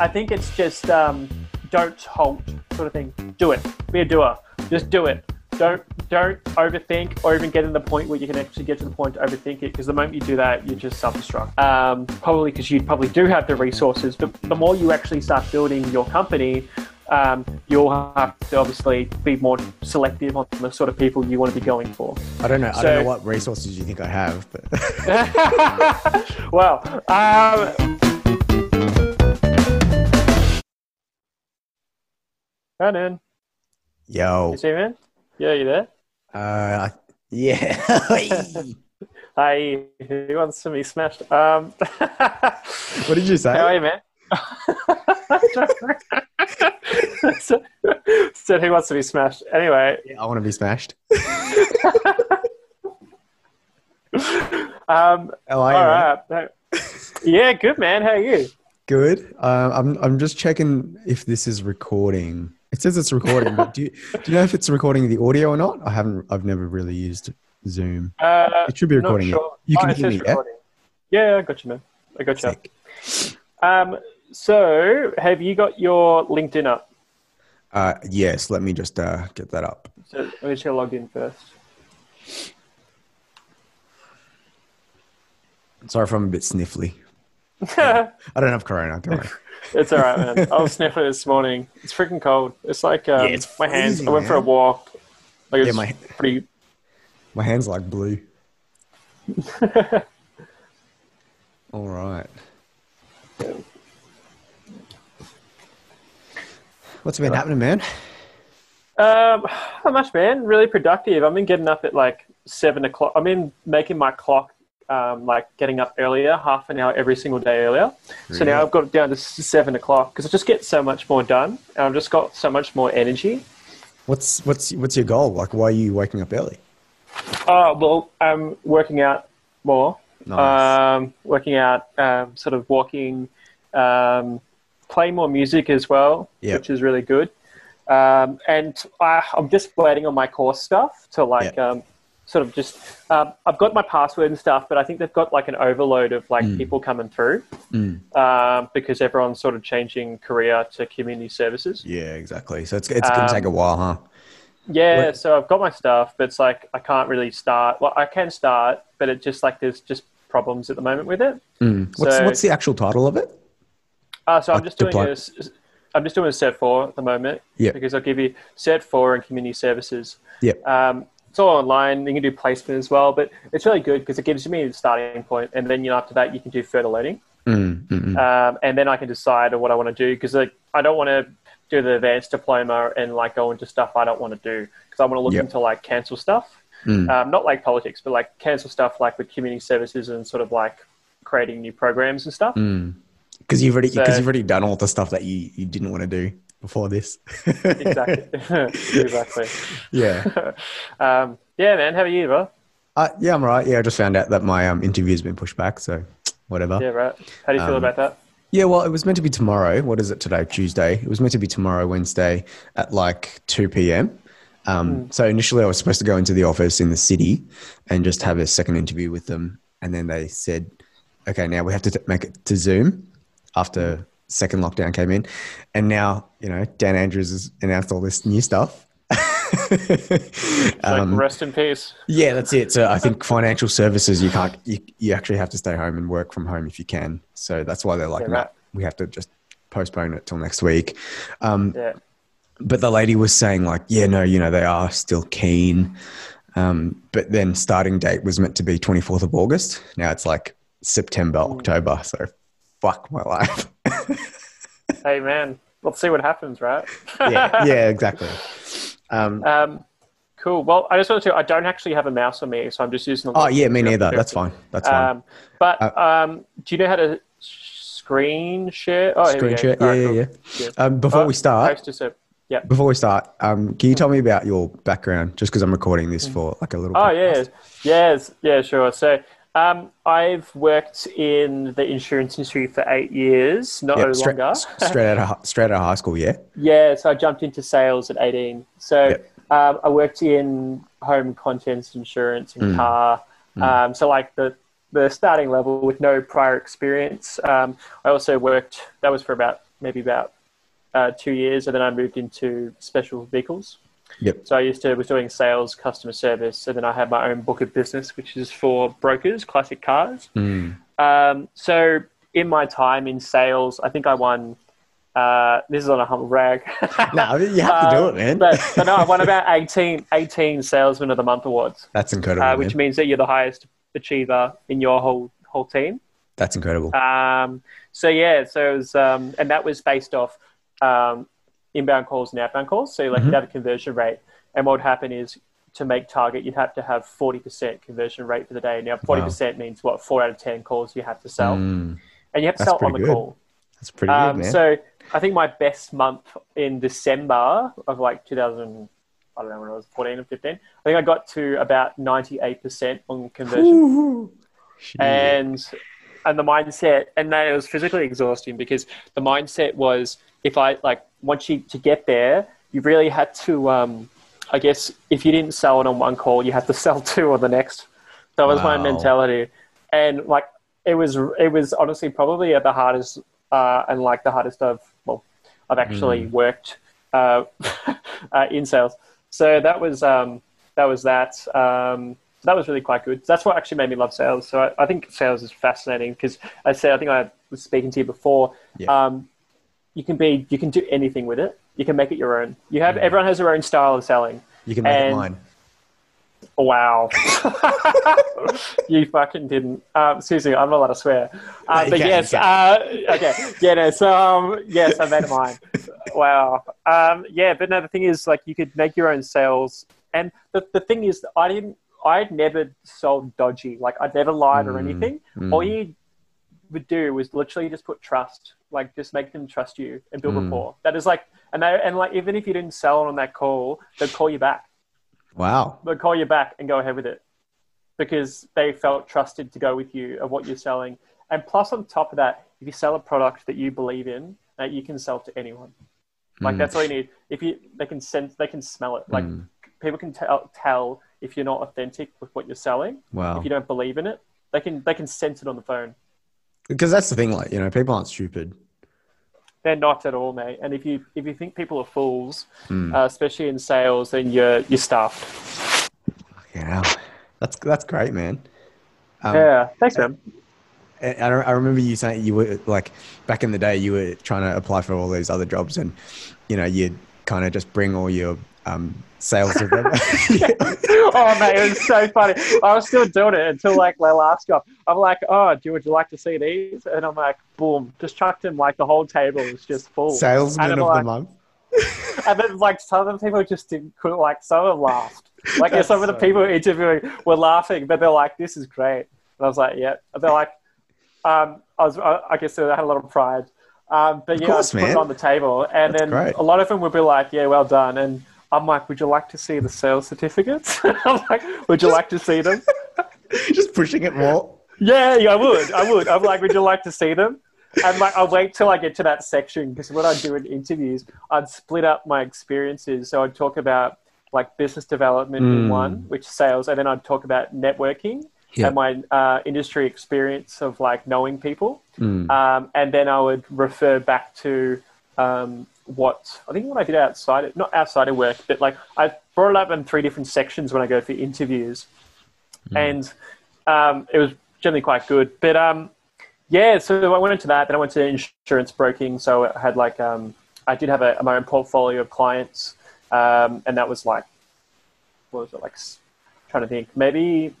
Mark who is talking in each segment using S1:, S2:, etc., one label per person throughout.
S1: I think it's just um, don't halt, sort of thing. Do it. Be a doer. Just do it. Don't don't overthink or even get to the point where you can actually get to the point to overthink it. Because the moment you do that, you're just self-destruct. Um, probably because you probably do have the resources, but the more you actually start building your company, um, you'll have to obviously be more selective on the sort of people you want to be going for.
S2: I don't know. I don't know what resources you think I have, but
S1: well, um, In.
S2: yo,
S1: You see man? Yeah, you there?
S2: uh, yeah.
S1: Hi, who wants to be smashed? Um,
S2: what did you say?
S1: how are you, man? so, said who wants to be smashed? Anyway,
S2: I want to be smashed.
S1: um,
S2: How are you?
S1: right. Yeah, good, man. How are you?
S2: Good. Um, I'm I'm just checking if this is recording. It says it's recording, but do you, do you know if it's recording the audio or not? I haven't. I've never really used Zoom.
S1: Uh,
S2: It should be recording. it.
S1: sure.
S2: You can
S1: Oh, it
S2: hear me, yeah?
S1: recording. Yeah, I got you, man. I got you. Um, so, have you got your LinkedIn up?
S2: Uh, yes. Let me just uh, get that up.
S1: So, let me just get logged in first.
S2: Sorry if I'm a bit sniffly. I don't have corona. Don't worry.
S1: It's all right, man. I was sniffing this morning. It's freaking cold. It's like um,
S2: Yeah, it's
S1: my hands.
S2: freezing,
S1: I went for a walk. Like
S2: Yeah, my-
S1: pretty.
S2: My hands like blue. All right. What's been happening, man?
S1: Um, not much, man. Really productive. I've been getting up at like seven o'clock. I've been making my clock, um, like getting up earlier, half an hour every single day earlier. So now I've got it down to seven o'clock because I just get so much more done, and I've just got so much more energy.
S2: What's what's what's your goal? Like, why are you waking up early?
S1: Oh well, I'm working out more.
S2: Nice.
S1: Um, working out, um, sort of walking, um, playing more music as well,
S2: Yep.
S1: which is really good. Um, and I, I'm just waiting on my course stuff to like,
S2: Yep.
S1: Sort of just. Um, I've got my password and stuff, but I think they've got like an overload of like
S2: Mm.
S1: people coming through
S2: Mm.
S1: um, because everyone's sort of changing career to community services.
S2: Yeah, exactly. So it's it's gonna
S1: Um,
S2: take a while, huh?
S1: Yeah,
S2: What-
S1: so I've got my stuff, but it's like I can't really start. Well, I can start, but it just like there's just problems at the moment with it.
S2: Mm. What's
S1: so-
S2: what's the actual title of it?
S1: Uh, so I'm
S2: Like
S1: just doing
S2: deploy-
S1: a, I'm just doing a cert four at the moment.
S2: Yeah.
S1: Because I'll give you cert four and community services.
S2: Yep.
S1: Um, it's all online. You can do placement as well, but it's really good because it gives me the starting point, and then you know after that you can do further learning,
S2: Mm, mm, mm.
S1: um, and then I can decide what I want to do because like I don't want to do the advanced diploma and like go into stuff I don't want to do because I want to look
S2: Yep.
S1: into like cancel stuff,
S2: Mm.
S1: um, not like politics, but like cancel stuff like with community services and sort of like creating new programs and stuff.
S2: Because you've already because
S1: so-
S2: you've already done all the stuff that you, you didn't want to do before this.
S1: exactly. exactly.
S2: yeah.
S1: Um, yeah, man. How are you, bro?
S2: Uh, yeah, I'm right. Yeah, I just found out that my um, interview's been pushed back, so whatever.
S1: Yeah, right. How do you feel
S2: Um,
S1: about that?
S2: Yeah, well, it was meant to be tomorrow. What is it today? Tuesday. It was meant to be tomorrow, Wednesday, at like 2 p.m. Um, So initially, I was supposed to go into the office in the city and just have a second interview with them. And then they said, okay, now we have to t- make it to Zoom after second lockdown came in. And now, you know, Dan Andrews has announced all this new stuff.
S1: Like,
S2: um,
S1: rest in peace.
S2: yeah, that's it. So I think financial services, you can't, you, you actually have to stay home and work from home if you can. So that's why they're like,
S1: Yeah,
S2: we have to just postpone it till next week. Um,
S1: Yeah.
S2: but the lady was saying like, yeah, no, you know, they are still keen. Um, but then starting date was meant to be 24th of August. Now it's like September,
S1: Mm.
S2: October. So fuck my life.
S1: Hey, man. Let's see what happens, right?
S2: yeah, yeah, exactly. Um,
S1: Um, cool. Well, I just wanted to. I don't actually have a mouse on me, so I'm just using. The
S2: oh yeah, me neither. That's fine. That's fine.
S1: Um, but
S2: Uh,
S1: um, do you know how to screen share? Oh,
S2: Screen share. Yeah, yeah,
S1: cool.
S2: yeah. Um, before
S1: Oh,
S2: we start,
S1: yeah.
S2: Before we start, um, can you tell me about your background? Just because I'm recording this for like a little.
S1: Oh
S2: podcast.
S1: yeah, yes, yeah, sure. So um, I've worked in the insurance industry for eight years, not
S2: Yep, straight,
S1: longer.
S2: straight out of straight out of high school. Yeah.
S1: yeah, so I jumped into sales at eighteen. So
S2: Yep.
S1: um, I worked in home contents insurance and
S2: Mm.
S1: car. Um, so like the the starting level with no prior experience. Um, I also worked. That was for about maybe about uh, two years, and then I moved into special vehicles.
S2: Yep.
S1: So I used to was doing sales, customer service, and then I had my own book of business, which is for brokers, classic cars.
S2: Mm.
S1: Um, so in my time in sales, I think I won. Uh, this is on a humble rag.
S2: No, you have to do it,
S1: Um,
S2: man.
S1: but, but no, I won about 18, 18 Salesman of the Month awards,
S2: That's incredible.
S1: uh,
S2: man.
S1: which means that you're the highest achiever in your whole whole team.
S2: That's incredible.
S1: Um, so yeah, so it was, um, and that was based off um, inbound calls and outbound calls. So like
S2: Mhm.
S1: you'd have a conversion rate, and what would happen is to make target, you'd have to have forty percent conversion rate for the day. Now forty percent means what four out of ten calls you have to sell,
S2: Mm.
S1: and you have to
S2: That's
S1: sell on the
S2: good.
S1: call.
S2: That's pretty
S1: Um,
S2: good, man.
S1: so I think my best month in December of like 2000, I don't know when it was 14 or 15. I think I got to about 98% on conversion and and the mindset and then it was physically exhausting because the mindset was if i like once you to get there you really had to um i guess if you didn't sell it on one call you had to sell two on the next that was my mentality and like it was it was honestly probably at the hardest uh and like the hardest i've well i've actually worked uh, uh in sales so that was um that was that um so that was really quite good. That's what actually made me love sales. So I, I think sales is fascinating because I said I think I was speaking to you before.
S2: Yeah.
S1: Um, you can be you can do anything with it. You can make it your own. You have everyone has their own style of selling.
S2: you can make it mine.
S1: Wow, you fucking didn't. Um, me, I'm not allowed to swear. Uh,
S2: you
S1: but
S2: can,
S1: yes, uh, okay, yeah. No, so um, yes, I made it mine. Wow. Um, yeah, but no, the thing is, like, you could make your own sales, and the the thing is, I didn't. I'd never sold dodgy. Like, I'd never lied or
S2: Mm,
S1: anything.
S2: mm.
S1: All you would do was literally just put trust, like, just make them trust you and build
S2: Mm.
S1: rapport. That is like, and they, and like, even if you didn't sell on that call, they'd call you back
S2: Wow.
S1: They'd call you back and go ahead with it because they felt trusted to go with you of what you're selling. And plus, on top of that, if you sell a product that you believe in, that you can sell to anyone. Like
S2: Mm.
S1: that's all you need. If you, they can sense, they can smell it. Like
S2: Mm.
S1: people can tell tell if you're not authentic with what you're selling.
S2: Wow.
S1: If you don't believe in it, they can they can sense it on the phone.
S2: Because that's the thing, like, you know, people aren't stupid.
S1: They're not at all, mate. And if you if you think people are fools,
S2: Mm.
S1: uh, especially in sales, then you're you're stuffed.
S2: Yeah. That's that's great, man. Um,
S1: yeah, thanks, man.
S2: I, I I remember you saying you were like back in the day you were trying to apply for all these other jobs and you know you'd kind of just bring all your um, sales of them.
S1: oh man, it was so funny. I was still doing it until like my last job. I'm like, oh, do would you like to see these? And I'm like, boom, just chucked him like the whole table was just full.
S2: Salesman
S1: And
S2: of
S1: I'm
S2: the month.
S1: And then like some of the people just didn't couldn't like some of them laughed. Like some of the
S2: so
S1: people interviewing were laughing, but they're like, this is great. And I was like, yeah. And they're like, um, I was I I guess they had a lot of pride. Um, but yeah,
S2: course,
S1: I put
S2: man.
S1: it on the table, and
S2: That's
S1: then
S2: great.
S1: a lot of them would be like, "Yeah, well done." And I'm like, "Would you like to see the sales certificates?" I'm like, "Would you like to see them?"
S2: just pushing it more.
S1: Yeah, yeah, I would. I would. I'm like, would you like to see them? And like, I'll wait till I get to that section because what I do in interviews, I'd split up my experiences. So I'd talk about like business development in
S2: Mm.
S1: one, which sales, and then I'd talk about networking
S2: Yeah.
S1: and my uh, industry experience of like knowing people.
S2: Mm.
S1: Um, and then I would refer back to um, what I think what I did outside, of, not outside of work, but like I brought it up in three different sections when I go for interviews, and um, it was generally quite good. But um, yeah, so I went into that. Then I went to insurance broking. So I had like um, I did have a, my own portfolio of clients, um, and that was like what was it like? Trying to think, maybe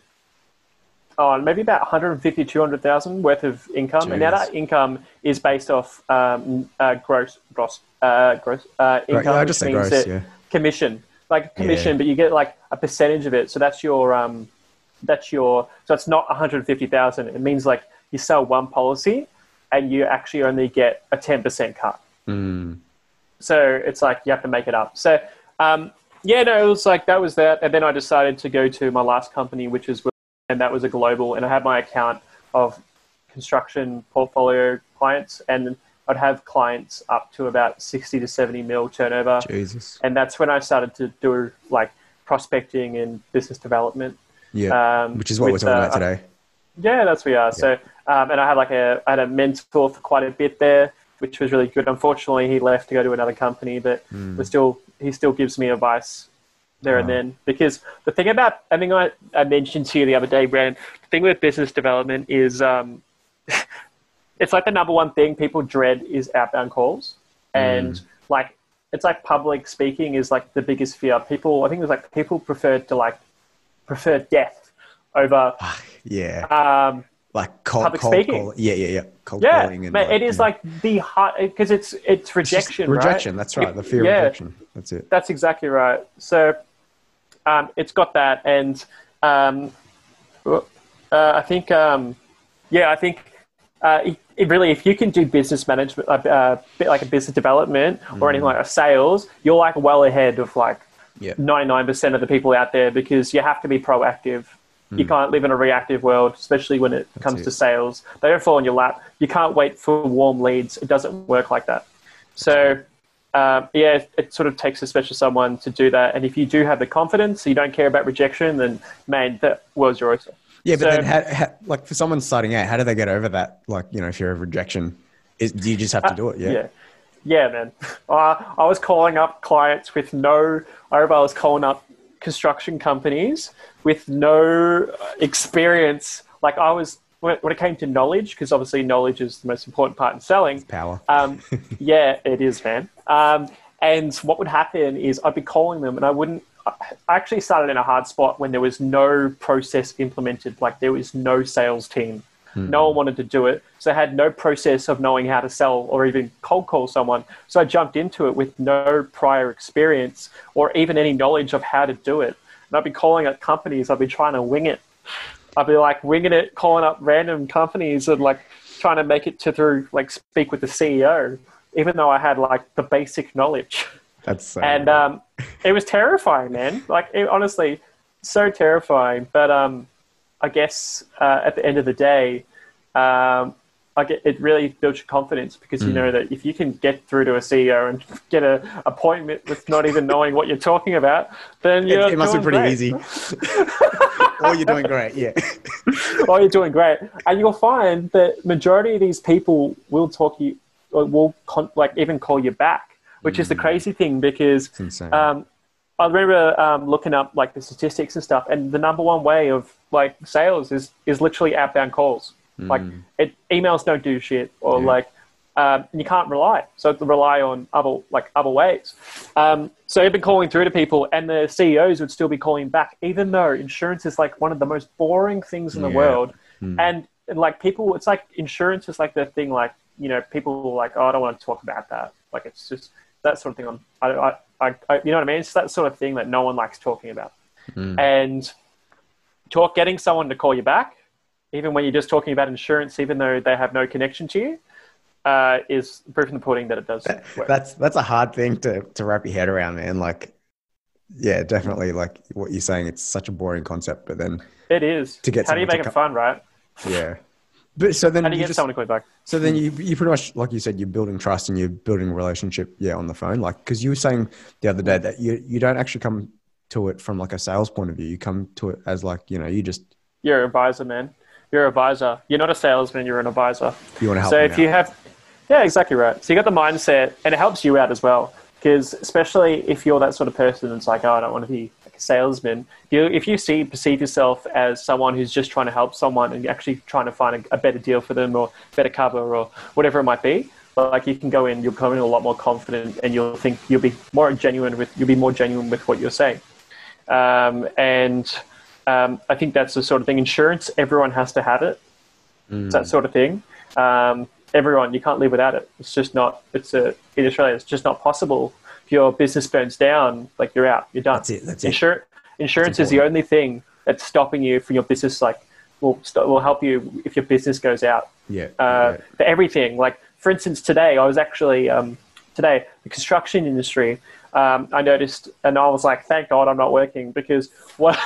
S1: oh, maybe about 150, 200,000 worth of income. And now that income is based off um, uh, gross, gross, uh, gross uh, income,
S2: yeah, I just
S1: means
S2: gross. Yeah.
S1: commission, like commission,
S2: Yeah.
S1: but you get like a percentage of it. So that's your, um, that's your, so it's not 150,000. It means like you sell one policy and you actually only get a 10% cut.
S2: Mm.
S1: So it's like you have to make it up. So um, yeah, no, it was like that was that, and then I decided to go to my last company, which is and that was a global, and I had my account of construction portfolio clients, and I'd have clients up to about sixty to seventy mil turnover,
S2: Jesus.
S1: and that's when I started to do like prospecting and business development.
S2: Yeah.
S1: Um,
S2: Which is what we're talking
S1: uh,
S2: about today.
S1: yeah, that's what we are. So, um, and I had like a I had a mentor for quite a bit there. which was really good. Unfortunately, he left to go to another company, but
S2: Mm.
S1: was still he still gives me advice there and then. Because the thing about I think I, I mentioned to you the other day, Brandon, the thing with business development is um, it's like the number one thing people dread is outbound calls, and like it's like public speaking is like the biggest fear. People, I think it's like people prefer to like prefer death over
S2: Yeah.
S1: um,
S2: Like cold,
S1: Public
S2: cold
S1: speaking.
S2: call. Yeah, yeah, yeah. Cold
S1: yeah,
S2: calling. And
S1: man, it
S2: you
S1: is
S2: know,
S1: like the hard because it's it's
S2: it's
S1: rejection, right?
S2: Rejection. That's right. The fear
S1: Yeah.
S2: of rejection. That's it.
S1: That's exactly right. So um, it's got that, and um, uh, I think, um, yeah, I think uh, it, it really, if you can do business management, uh, uh, bit like a business development or anything like a sales, you're like well ahead of like
S2: Yeah.
S1: 99% of the people out there because you have to be proactive. You can't live in a reactive world, especially when it comes
S2: it.
S1: to sales. They don't fall on your lap. You can't wait for warm leads. It doesn't work like that. So, um, yeah, it, it sort of takes a special someone to do that. And if you do have the confidence, you don't care about rejection, then man, the world's your oyster.
S2: Yeah, but
S1: So-
S2: then, how, how, like for someone starting out, how do they get over that? Like, you know, fear of rejection. Is, do you just have to do it? Yeah.
S1: Uh, Yeah. Yeah, man. Uh, I was calling up clients with no, I remember I was calling up construction companies with no experience. Like I was, when when it came to knowledge, because obviously knowledge is the most important part in selling.
S2: Power.
S1: Um, yeah, it is, man. Um, and what would happen is I'd be calling them and I wouldn't. I actually started in a hard spot when there was no process implemented. Like there was no sales team. No one wanted to do it. So I had no process of knowing how to sell or even cold call someone. So I jumped into it with no prior experience or even any knowledge of how to do it. And I'd be calling up companies, I'd be trying to wing it. I'd be like winging it, calling up random companies and like trying to make it to through like speak with the CEO, even though I had like the basic knowledge.
S2: That's so
S1: And um, it was terrifying, man. Like it, honestly, so terrifying. But um, I guess uh, at the end of the day, um, I get it really builds your confidence because you know that if you can get through to a CEO and get an appointment with not even knowing what you're talking about, then
S2: it,
S1: you're
S2: it must be pretty
S1: great.
S2: easy. or you're doing great. Yeah.
S1: oh, you're doing great. And you'll find that majority of these people will talk you, or will con- like even call you back, which is the crazy thing because um, I remember um, looking up like the statistics and stuff, and the number one way of like sales is is literally outbound calls. Like it, emails don't do shit, or
S2: Yeah.
S1: like um, and you can't rely. So to rely on other like other ways. Um, so I've been calling through to people, and the CEOs would still be calling back, even though insurance is like one of the most boring things in the
S2: Yeah.
S1: world. And, and like people, it's like insurance is like the thing. Like you know, people are like, oh, I don't want to talk about that. Like it's just that sort of thing. On I, I, I, I you know what I mean? It's that sort of thing that no one likes talking about. And talk getting someone to call you back, even when you're just talking about insurance, even though they have no connection to you, uh, is proof in the pudding that it does work.
S2: that's that's a hard thing to to wrap your head around, man. Like, yeah, definitely. Like what you're saying, it's such a boring concept, but then
S1: It is.
S2: To get
S1: How do you make it
S2: co-
S1: fun, right?
S2: yeah. But so then
S1: How do you,
S2: you
S1: get
S2: just,
S1: someone to call back?
S2: so then you you pretty much like you said you're building trust and you're building a relationship yeah on the phone like because you were saying the other day that you you don't actually come to it from like a sales point of view you come to it as like you know you just
S1: You're an advisor, man. You're an advisor. You're not a salesman. You're an advisor.
S2: you want to help
S1: so if you have yeah exactly right so you got the mindset and it helps you out as well because especially if you're that sort of person that's like oh i don't want to be like a salesman you, if you see perceive yourself as someone who's just trying to help someone and actually trying to find a, a better deal for them or better cover or whatever it might be like you can go in you'll come in a lot more confident and you'll think you'll be more genuine with you'll be more genuine with what you're saying um, and um, I think that's the sort of thing. Insurance, everyone has to have it. It's that sort of thing. Um, everyone, you can't live without it. It's just not. It's a in Australia. It's just not possible. If your business burns down, like you're out. You're done.
S2: That's it, that's it.
S1: Insur- insurance is the only thing that's stopping you from your business. Like will st- will help you if your business goes out
S2: yeah,
S1: uh, for everything. Like for instance, today I was actually um, today the construction industry. Um, I noticed, and I was like, "Thank God I'm not working," because what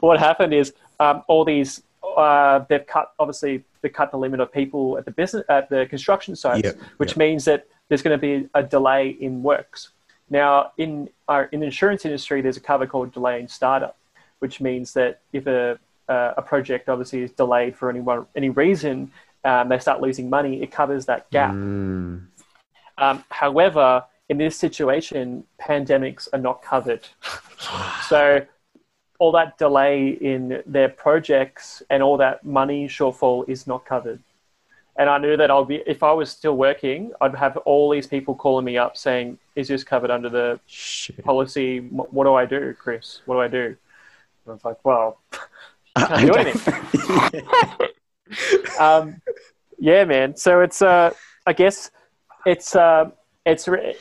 S1: what happened is um, all these uh, they've cut obviously they cut the limit of people at the business at the construction sites,
S2: Yep,
S1: which
S2: yep.
S1: means that there's going to be a delay in works. Now, in our in the insurance industry, there's a cover called delay in startup, which means that if a uh, a project obviously is delayed for any one, any reason, um, they start losing money. It covers that gap.
S2: Mm,
S1: Um, however, in this situation, pandemics are not covered. so all that delay in their projects and all that money shortfall is not covered. And I knew that I'll be, if I was still working, I'd have all these people calling me up saying, Is this covered under the
S2: Shit.
S1: policy? What, do I do, Chris? What do I do? And I was like, Well, you can't do anything. um, yeah, man. So it's, uh, I guess it's, uh, it's it,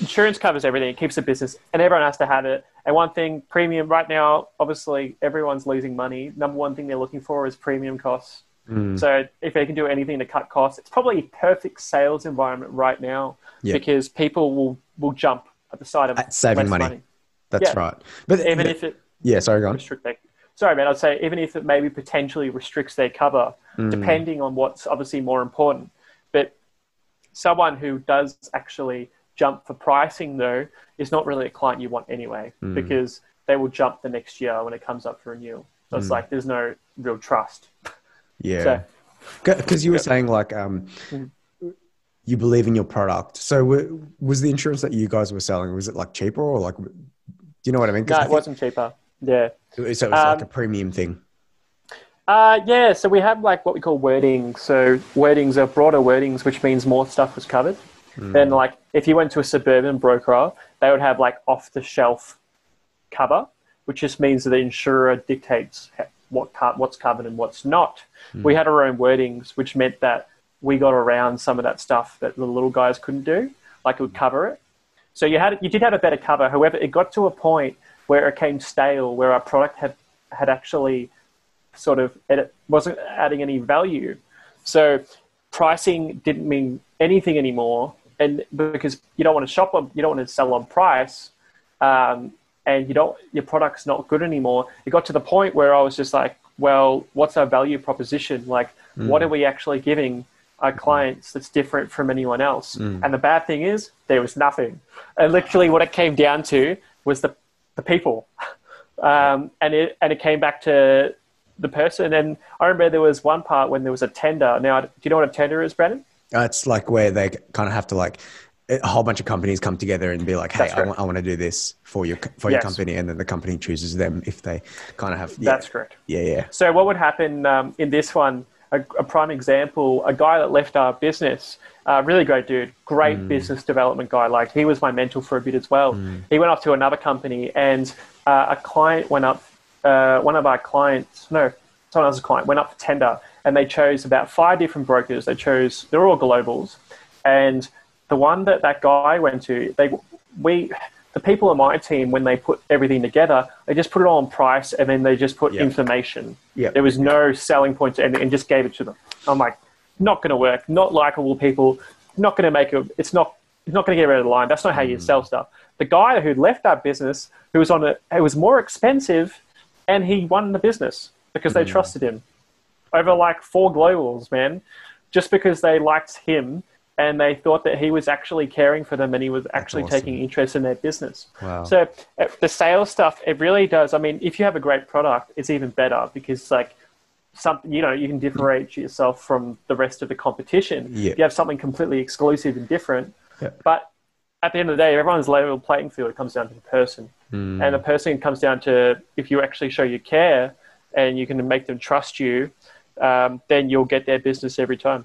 S1: insurance covers everything. It keeps the business, and everyone has to have it. And one thing, premium right now, obviously, everyone's losing money. Number one thing they're looking for is premium costs.
S2: Mm.
S1: So if they can do anything to cut costs, it's probably a perfect sales environment right now
S2: Yeah.
S1: because people will will jump at the side of
S2: At saving
S1: less
S2: money. That's
S1: Yeah.
S2: right. But
S1: even
S2: the-
S1: if it
S2: yeah, sorry, go on.
S1: restrict their. Sorry, man. I'd say even if it maybe potentially restricts their cover,
S2: Mm.
S1: depending on what's obviously more important. Someone who does actually jump for pricing, though, is not really a client you want anyway,
S2: Mm.
S1: because they will jump the next year when it comes up for renewal. So it's
S2: Mm.
S1: like there's no real trust.
S2: Yeah.
S1: So
S2: Because you were saying like um,
S1: Mhm.
S2: you believe in your product. So w- was the insurance that you guys were selling was it like cheaper or like? Do you know what I mean?
S1: no,
S2: I
S1: it wasn't cheaper. Yeah.
S2: So it was like
S1: Um,
S2: a premium thing.
S1: Uh, yeah, so we have like what we call wording. So wordings are broader wordings, which means more stuff was covered. Then, like, if you went to a suburban broker, they would have like off the shelf cover, which just means that the insurer dictates what what's covered and what's not. We had our own wordings, which meant that we got around some of that stuff that the little guys couldn't do, like it would cover it. So you had you did have a better cover. However, it got to a point where it came stale, where our product had had actually sort of it wasn't adding any value. So pricing didn't mean anything anymore, and because you don't want to shop on, you don't want to sell on price, um, and you don't your product's not good anymore. It got to the point where I was just like, well, what's our value proposition? Like, what are we actually giving our clients that's different from anyone else? And the bad thing is, there was nothing. And literally, what it came down to was the the people, um, and it and it came back to the person. And I remember there was one part when there was a tender. Now, do you know what a tender is, Brandon?
S2: Uh, It's like where they kind of have to like a whole bunch of companies come together and be like, "Hey, I want, I want to do this for your for your company," and then the company chooses them if they kind of have. Yeah,
S1: That's correct.
S2: yeah, yeah.
S1: So what would happen um, in this one? A, a prime example: a guy that left our business, uh, really great dude, great business development guy. Like he was my mentor for a bit as well. He went off to another company, and uh, a client went up. Uh, one of our clients, no, someone else's client, went up for tender, and they chose about five different brokers. They chose they're all globals, and the one that that guy went to, they we the people on my team when they put everything together, they just put it all on price and then they just put
S2: Yep.
S1: information.
S2: Yep.
S1: There was no selling point to anything and just gave it to them. I'm like, not going to work. Not likable people. Not going to make it. It's not. It's not going to get rid of the line. That's not how you sell stuff. The guy who left that business, who was on a, it was more expensive, and he won the business because they trusted him over like four globals, man, just because they liked him and they thought that he was actually caring for them and he was actually
S2: awesome.
S1: taking interest in their business.
S2: Wow.
S1: So uh, the sales stuff, it really does. I mean, if you have a great product, it's even better because like something you know you can differentiate yourself from the rest of the competition.
S2: Yeah.
S1: You have something completely exclusive and different.
S2: Yeah.
S1: But at the end of the day, everyone's level playing field. It comes down to the person,
S2: Mm.
S1: and the person comes down to if you actually show you care and you can make them trust you, um, then you'll get their business every time.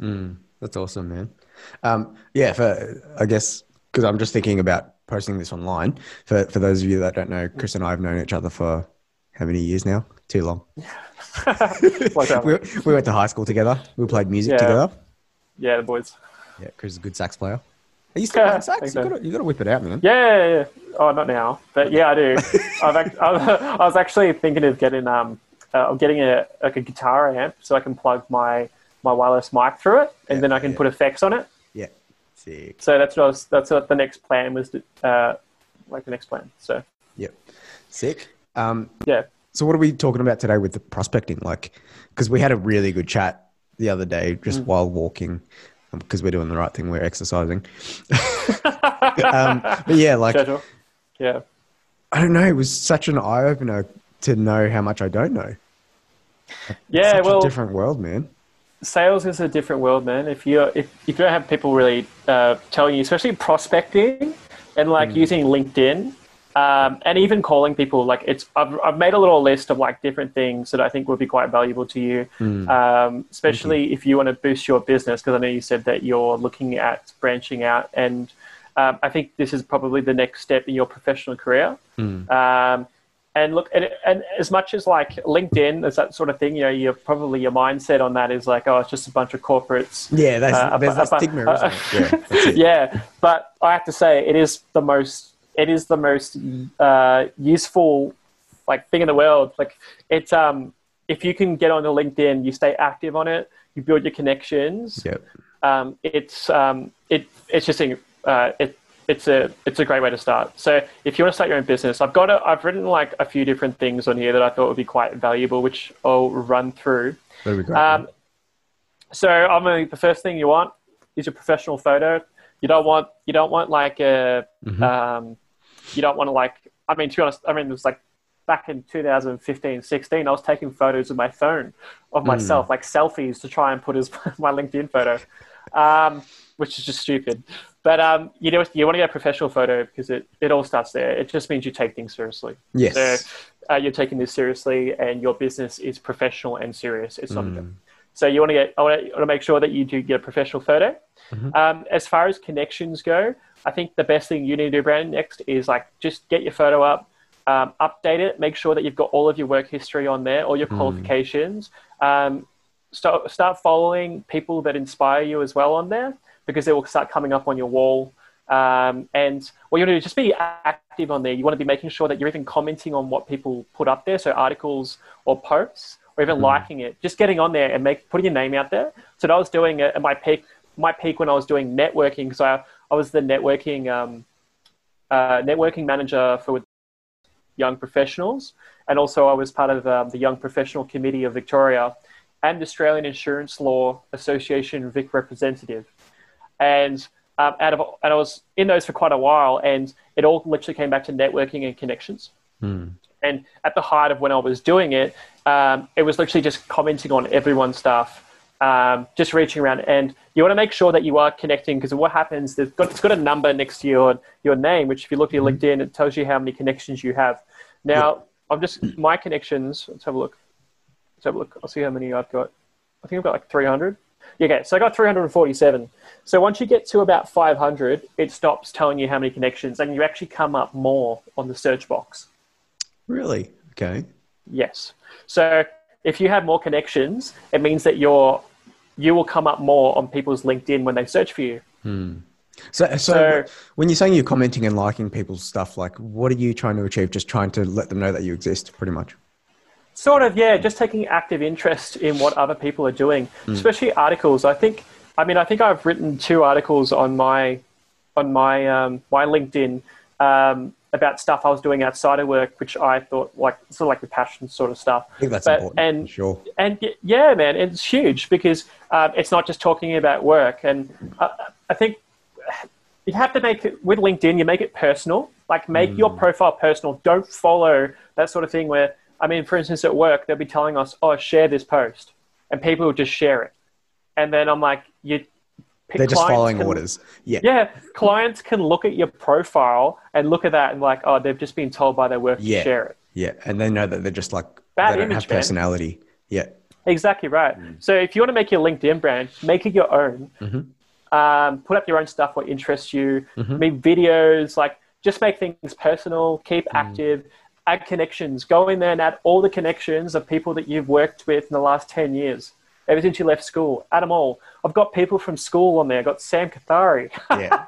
S2: Mm, that's awesome, man. Um, yeah, for I guess because I'm just thinking about posting this online. For for those of you that don't know, Chris and I have known each other for how many years now? Too long. we, we went to high school together. We played music
S1: Yeah.
S2: together.
S1: Yeah, the boys.
S2: Yeah, Chris is a good sax player. Are you still
S1: Yeah,
S2: playing sax? You
S1: so.
S2: you gotta whip it out, man.
S1: Yeah, yeah, yeah. Oh, not now, but yeah, I do. I've act- I was actually thinking of getting um, uh, of getting a like a guitar amp so I can plug my my wireless mic through it, and
S2: Yeah,
S1: then I can
S2: yeah.
S1: put effects on it.
S2: Yeah, sick.
S1: So that's what I was, that's what the next plan was. To, uh, like the next plan. So
S2: Yep, sick. Um,
S1: yeah,
S2: so what are we talking about today with the prospecting? Like, because we had a really good chat the other day just
S1: Mm.
S2: while walking, because we're doing the right thing. We're exercising. um, but yeah, like
S1: schedule. Yeah,
S2: I don't know. It was such an eye opener to know how much I don't know.
S1: yeah.
S2: Such
S1: well,
S2: a different world, man.
S1: Sales is a different world, man. If you if, if you don't have people really uh, telling you, especially prospecting and like using LinkedIn, um, and even calling people, like it's I've I've made a little list of like different things that I think would be quite valuable to you, um, especially if you want to boost your business. Because I know you said that you're looking at branching out, and um, I think this is probably the next step in your professional career. Um, and look, and, and as much as like LinkedIn is that sort of thing, you know, you're probably your mindset on that is like, oh, it's just a bunch of corporates.
S2: Yeah, there's,
S1: Uh,
S2: there's
S1: but-
S2: that stigma,
S1: but-
S2: isn't it? Yeah, that's it.
S1: yeah, but I have to say, it is the most, it is the most uh, useful like thing in the world. Like it's um, if you can get onto LinkedIn, you stay active on it, you build your connections.
S2: Yep.
S1: Um, it's um, it it's just a, uh, it it's a it's a great way to start. So if you want to start your own business, I've got a, I've written like a few different things on here that I thought would be quite valuable, which I'll run through.
S2: That'd be great.
S1: Um, so I mean, the first thing you want is a professional photo. You don't want you don't want like a
S2: Mm-hmm.
S1: um, you don't want to like. I mean, to be honest, I mean it was like back in 2015, 16. I was taking photos with my phone of
S2: Mm.
S1: myself, like selfies, to try and put as my LinkedIn photo, um, which is just stupid. But um, you know, you want to get a professional photo because it, it all starts there. It just means you take things seriously.
S2: yes.
S1: So uh, you're taking this seriously, and your business is professional and serious. It's not a
S2: Mm.
S1: joke. So you want to get, I want to, want to make sure that you do get a professional photo.
S2: Mm-hmm.
S1: Um, as far as connections go, I think the best thing you need to do, Brandon, next is like just get your photo up, um, update it, make sure that you've got all of your work history on there, all your
S2: Mm.
S1: qualifications. Um, start start following people that inspire you as well on there because they will start coming up on your wall. Um, and what you want to do is just be active on there. You want to be making sure that you're even commenting on what people put up there, so articles or posts, or even liking it. Just getting on there and make putting your name out there. So that I was doing at my peak, my peak when I was doing networking because I, I was the networking um, uh, networking manager for young professionals, and also I was part of um, the Young Professional Committee of Victoria and Australian Insurance Law Association Vic representative, and um, out of and I was in those for quite a while, and it all literally came back to networking and connections.
S2: Hmm.
S1: And at the height of when I was doing it, um, it was literally just commenting on everyone's stuff, um, just reaching around. And you want to make sure that you are connecting because what happens, there's got, it's got a number next to your, your name, which if you look at your LinkedIn, it tells you how many connections you have. Now, I'm just, my connections, let's have a look. Let's have a look. I'll see how many I've got. I think I've got like 300. Okay, so I got 347. So once you get to about 500, it stops telling you how many connections and you actually come up more on the search box.
S2: Really? Okay.
S1: Yes. So if you have more connections, it means that you're you will come up more on people's LinkedIn when they search for you. Hmm.
S2: So, so,
S1: So-
S2: when you're saying you're commenting and liking people's stuff, like what are you trying to achieve? Just trying to let them know that you exist, pretty much.
S1: Sort of, yeah, just taking active interest in what other people are doing, especially articles. I think, I mean, I think I've written two articles on my on my um, my LinkedIn um, about stuff I was doing outside of work, which I thought like sort of like the passion sort of stuff.
S2: I think that's
S1: But-
S2: important.
S1: and-
S2: sure.
S1: and yeah, man, it's huge because um, it's not just talking about work. And uh, I think you have to make it with LinkedIn. You make it personal. Like make your profile personal. Don't follow that sort of thing where I mean, for instance, at work they'll be telling us, "Oh, share this post," and people will just share it. And then I'm like, you.
S2: They're just following
S1: can-
S2: orders. Yeah.
S1: Yeah, clients can look at your profile and look at that and like, oh, they've just been told by their work
S2: Yeah.
S1: to share it.
S2: Yeah. And they know that they're just like,
S1: Bad
S2: they don't
S1: image,
S2: have
S1: man.
S2: personality. Yeah.
S1: Exactly right. Mm. So if you want to make your LinkedIn brand, make it your own. Mm-hmm. Um, put up your own stuff what interests you. Mm-hmm. Make videos, like just make things personal. Keep mm. active. Add connections. Go in there and add all the connections of people that you've worked with in the last ten years. Ever since you left school, add them all. I've got people from school on there. I've got Sam Kathari,
S2: Yeah.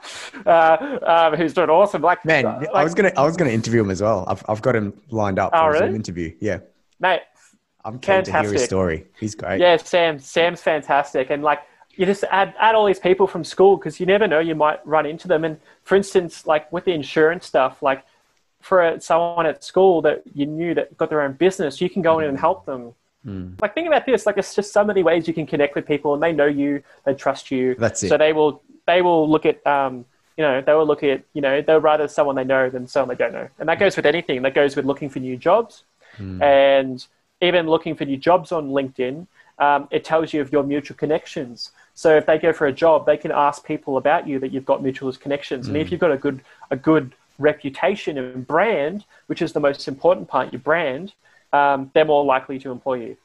S1: uh, um, who's doing awesome. Like,
S2: Man,
S1: like,
S2: I was gonna I was gonna interview him as well. I've I've got him lined up for
S1: Oh,
S2: Zoom
S1: really?
S2: interview. Yeah.
S1: mate,
S2: I'm keen to hear his story. He's great.
S1: Yeah, Sam. Sam's fantastic, and like you just add add all these people from school because you never know you might run into them. And for instance, like with the insurance stuff, like for a, someone at school that you knew that got their own business, you can go in and mm-hmm. help them. Mm. Like think about this. Like it's just so many ways you can connect with people, and they know you, they trust you.
S2: That's it.
S1: So they will they will look at um you know they will look at you know they'll rather someone they know than someone they don't know, and that mm. goes with anything. That goes with looking for new jobs, mm. and even looking for new jobs on LinkedIn. Um, it tells you of your mutual connections. So if they go for a job, they can ask people about you that you've got mutual connections. And if you've got a good a good reputation and brand, which is the most important part, your brand, um, they're more likely to employ you.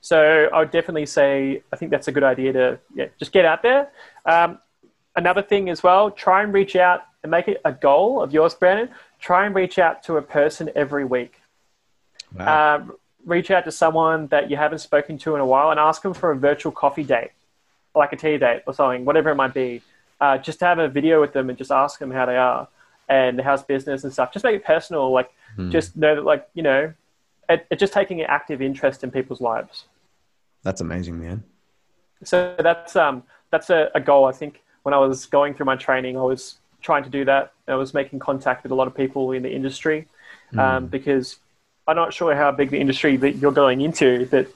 S1: So I would definitely say I think that's a good idea to yeah, just get out there. Um, another thing as well, try and reach out and make it a goal of yours, Brandon. Try and reach out to a person every week.
S2: Wow.
S1: Um, reach out to someone that you haven't spoken to in a while and ask them for a virtual coffee date, like a tea date or something, whatever it might be. Uh, just to have a video with them and just ask them how they are and how's business and stuff. Just make it personal. Like, just know that, like, you know, it, it just taking an active interest in people's lives.
S2: That's amazing, man.
S1: So that's um that's a, a goal. I think when I was going through my training, I was trying to do that. I was making contact with a lot of people in the industry um, because I'm not sure how big the industry that you're going into, but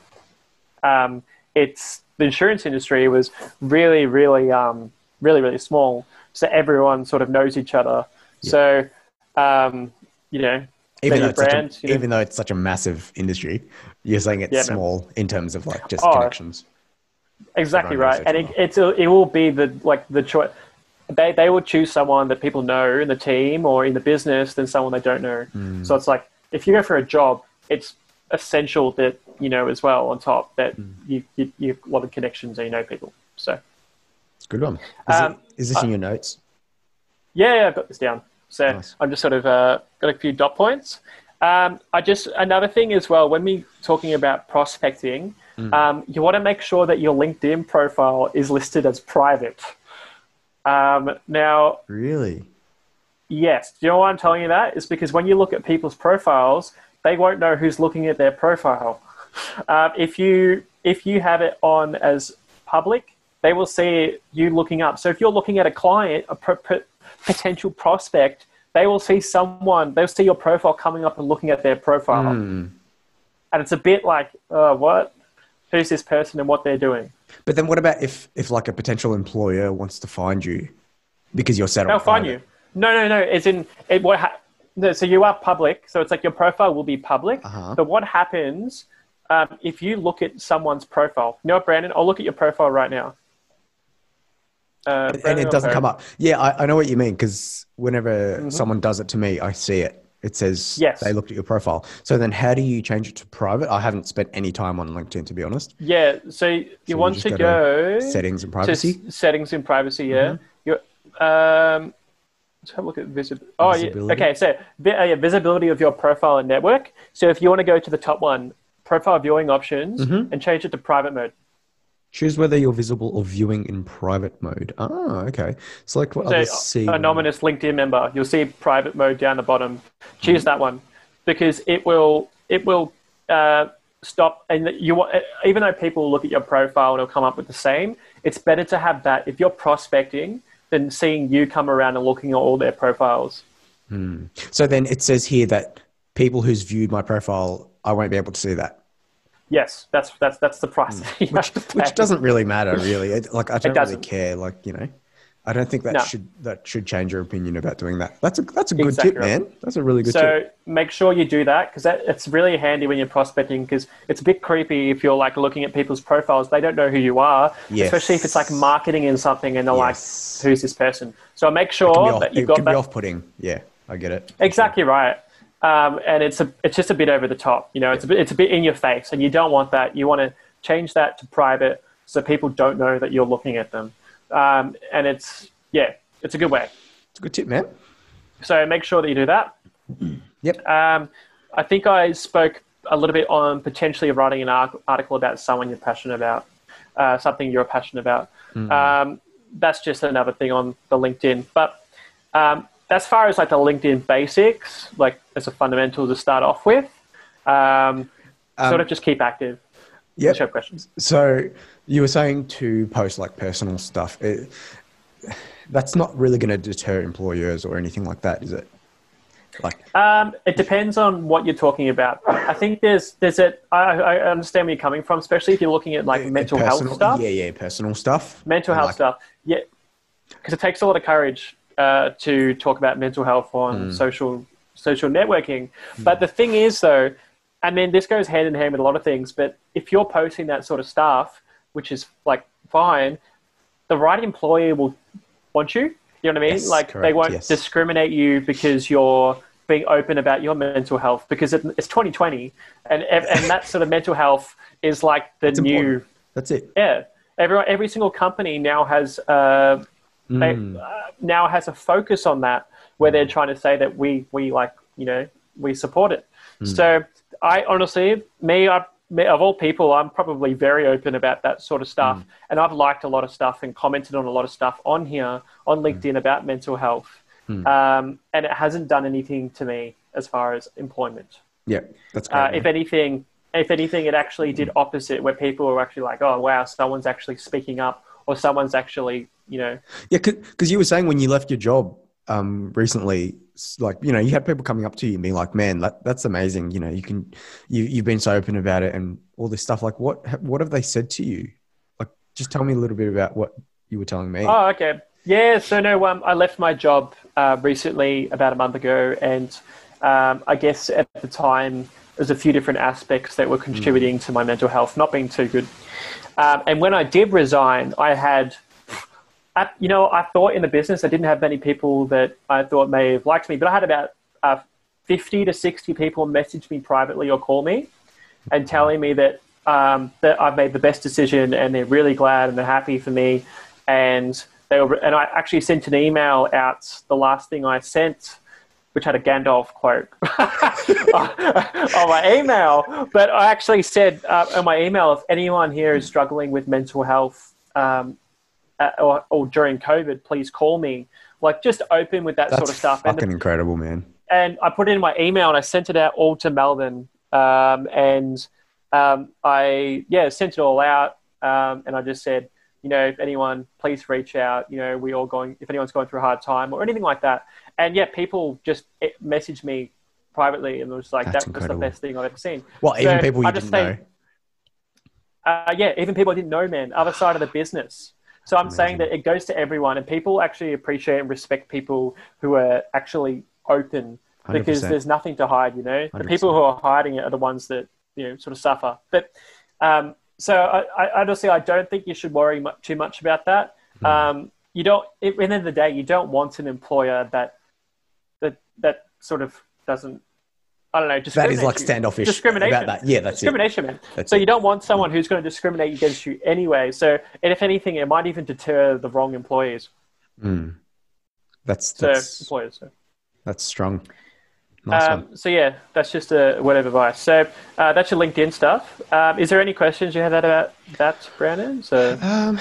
S1: um, it's the insurance industry was really, really, um, really, really small. So everyone sort of knows each other. So um, you know,
S2: Even though, it's such a,
S1: you know.
S2: even though it's such a massive industry, you're saying it's
S1: Yeah, man.
S2: small in terms of like just
S1: Oh,
S2: connections.
S1: Exactly
S2: Everyone
S1: right, and it, it's a, it will be the like the choice. They they will choose someone that people know in the team or in the business than someone they don't know.
S2: Hmm.
S1: So it's like if you go for a job, it's essential that you know as well on top that
S2: Hmm.
S1: you, you you have a lot of connections and you know people. So
S2: It's a good one. Is,
S1: Um,
S2: it, is this in your notes?
S1: yeah, yeah, I've got this down. So
S2: Nice.
S1: I'm just sort of uh, got a few dot points. Um, I just another thing as well when we talking about prospecting,
S2: Hmm.
S1: um, you want to make sure that your LinkedIn profile is listed as private. Um, now,
S2: Really?
S1: yes, do you know why I'm telling you that? Is because when you look at people's profiles, they won't know who's looking at their profile. Um, if you if you have it on as public, they will see you looking up. So if you're looking at a client, a potential prospect, they will see someone. They'll see your profile coming up and looking at their profile, and it's a bit like, uh, what? Who's this person and what they're doing?
S2: But then what about if, if like a potential employer wants to find you because you're set
S1: They'll find you. No, no, no. It's in it. What? Ha- no, so you are public. So it's like your profile will be public.
S2: Uh-huh.
S1: But what happens um, if you look at someone's profile? You know what, Brandon? I'll look at your profile right now. Uh,
S2: and it doesn't come up. Yeah, I, I know what you mean because whenever someone does it to me, I see it. It says
S1: Mm-hmm. Yes.
S2: they looked at your profile. So then, how do you change it to private? I haven't spent any time on LinkedIn to be honest.
S1: Yeah. So you
S2: you
S1: want to
S2: go to settings and privacy? Mm-hmm.
S1: settings and privacy. Yeah. You're, um, let's have a look at visibility. Oh, yeah. Okay. So uh, yeah, visibility of your profile and network. So if you want to go to the top one, profile viewing options,
S2: Mm-hmm.
S1: and change it to private mode.
S2: Choose whether you're visible or viewing in private mode. Ah, okay. Select what
S1: So
S2: others see.
S1: anonymous LinkedIn member, you'll see private mode down the bottom. Choose that one because it will it will uh, stop. And you wa- even though people look at your profile and it'll come up with the same, it's better to have that if you're prospecting than seeing you come around and looking at all their profiles.
S2: So then it says here that people who's viewed my profile, I won't be able to see that.
S1: Yes, that's that's that's the price. Hmm. you
S2: which
S1: have to pay.
S2: which doesn't really matter really it, like i don't really care like you know i don't think that
S1: No.
S2: should that should change your opinion about doing that that's a that's a good
S1: Exactly
S2: tip
S1: right.
S2: man that's a really good
S1: So
S2: tip So
S1: make sure you do that because it's really handy when you're prospecting because it's a bit creepy if you're like looking at people's profiles. They don't know who you are,
S2: Yes.
S1: especially if it's like marketing in something and they're
S2: Yes.
S1: like, "Who's this person?" So make sure
S2: off,
S1: that you've got
S2: can be
S1: that
S2: off-putting yeah i get it
S1: exactly right. Um, and it's a it's just a bit over the top. You know, it's a bit it's a bit in your face, and you don't want that. You want to change that to private so people don't know that you're looking at them. Um, and it's yeah, it's a good way.
S2: It's a good tip, man.
S1: So make sure that you do that.
S2: Yep.
S1: Um, I think I spoke a little bit on potentially writing an article about someone you're passionate about, uh, something you're passionate about.
S2: Mm.
S1: Um, that's just another thing on the LinkedIn. But um, as far as like the LinkedIn basics, like as a fundamental to start off with, um, sort of just keep active.
S2: Yeah.
S1: Show questions.
S2: So you were saying to post like personal stuff. It, that's not really going to deter employers or anything like that, is it? Like,
S1: Um, it depends on what you're talking about. I think there's there's a I, I understand where you're coming from, especially if you're looking at like mental
S2: personal-
S1: health stuff.
S2: Yeah, yeah, personal stuff.
S1: mental health
S2: like,
S1: stuff. Yeah, because it takes a lot of courage uh, to talk about mental health on social social networking. But the thing is, though, I mean, this goes hand in hand with a lot of things. But if you're posting that sort of stuff, which is like fine, the right employer will want you. You know what I mean?
S2: Yes,
S1: like they won't
S2: yes.
S1: discriminate you because you're being open about your mental health because it, it's 2020 and and that sort of mental health is like the
S2: It's
S1: new
S2: important. That's it.
S1: yeah, everyone, every single company now has uh, they,
S2: Mm.
S1: uh, now has a focus on that, where they're trying to say that we we like you know we support it.
S2: Mm.
S1: So I honestly, me, I, of all people, I'm probably very open about that sort of stuff,
S2: Mm.
S1: and I've liked a lot of stuff and commented on a lot of stuff on here on
S2: Mm.
S1: LinkedIn about mental health, um, and it hasn't done anything to me as far as employment.
S2: Yeah, that's great.
S1: Uh, if anything, if anything, it actually did opposite, where people were actually like, "Oh, wow, someone's actually speaking up, or someone's actually, you know,
S2: Yeah, because you were saying when you left your job um, recently, like you know, you had people coming up to you and being like, "Man, that, that's amazing." You know, you can, you you've been so open about it and all this stuff. Like, what what have they said to you? Like, just tell me a little bit about what you were telling me.
S1: Oh, okay. Yeah, so no, um, I left my job uh, recently about a month ago, and um, I guess at the time there's a few different aspects that were contributing to my mental health not being too good. Um, and when I did resign, I had, I, you know, I thought in the business I didn't have many people that I thought may have liked me, but I had about uh, 50 to 60 people message me privately or call me and telling me that um, that I've made the best decision and they're really glad and they're happy for me. And they were, and I actually sent an email out. The last thing I sent, which had a Gandalf quote on my email, but I actually said uh, my email, if anyone here is struggling with mental health um, uh, or, or during COVID, please call me. Like just open with that
S2: that's
S1: sort of stuff. And the
S2: fucking incredible, man.
S1: and I put it in my email and I sent it out all to Melbourne. Um, and um, I, yeah, sent it all out. Um, and I just said, you know, if anyone, please reach out. You know, we all going, if anyone's going through a hard time or anything like that. And yeah, people just eh, messaged me privately and it was like,
S2: That's
S1: that was the best thing I've ever seen.
S2: Well, even
S1: So
S2: people you
S1: I just
S2: didn't
S1: say-
S2: know.
S1: Uh, yeah, even people I didn't know, man, other side of the business. So I'm saying that it goes to everyone, and people actually appreciate and respect people who are actually open because
S2: 100%.
S1: there's nothing to hide. You know, the
S2: 100%.
S1: people who are hiding it are the ones that you know sort of suffer. But um, so I, I honestly, I don't think you should worry mu- too much about that.
S2: Hmm.
S1: Um, you don't. At the end of the day, you don't want an employer that that that sort of doesn't. I don't know.
S2: That is like standoffish
S1: Discrimination.
S2: about that. Yeah, that's it.
S1: discrimination, man.
S2: That's
S1: so
S2: it.
S1: you don't want someone who's going to discriminate against you anyway. So, and if anything, it might even deter the wrong employees.
S2: Mm. That's
S1: So
S2: that's
S1: employers. So.
S2: that's strong. Nice.
S1: Um, so yeah, that's just a word of advice. So uh, that's your LinkedIn stuff. Um, is there any questions you have that about that, Brandon? So
S2: Um,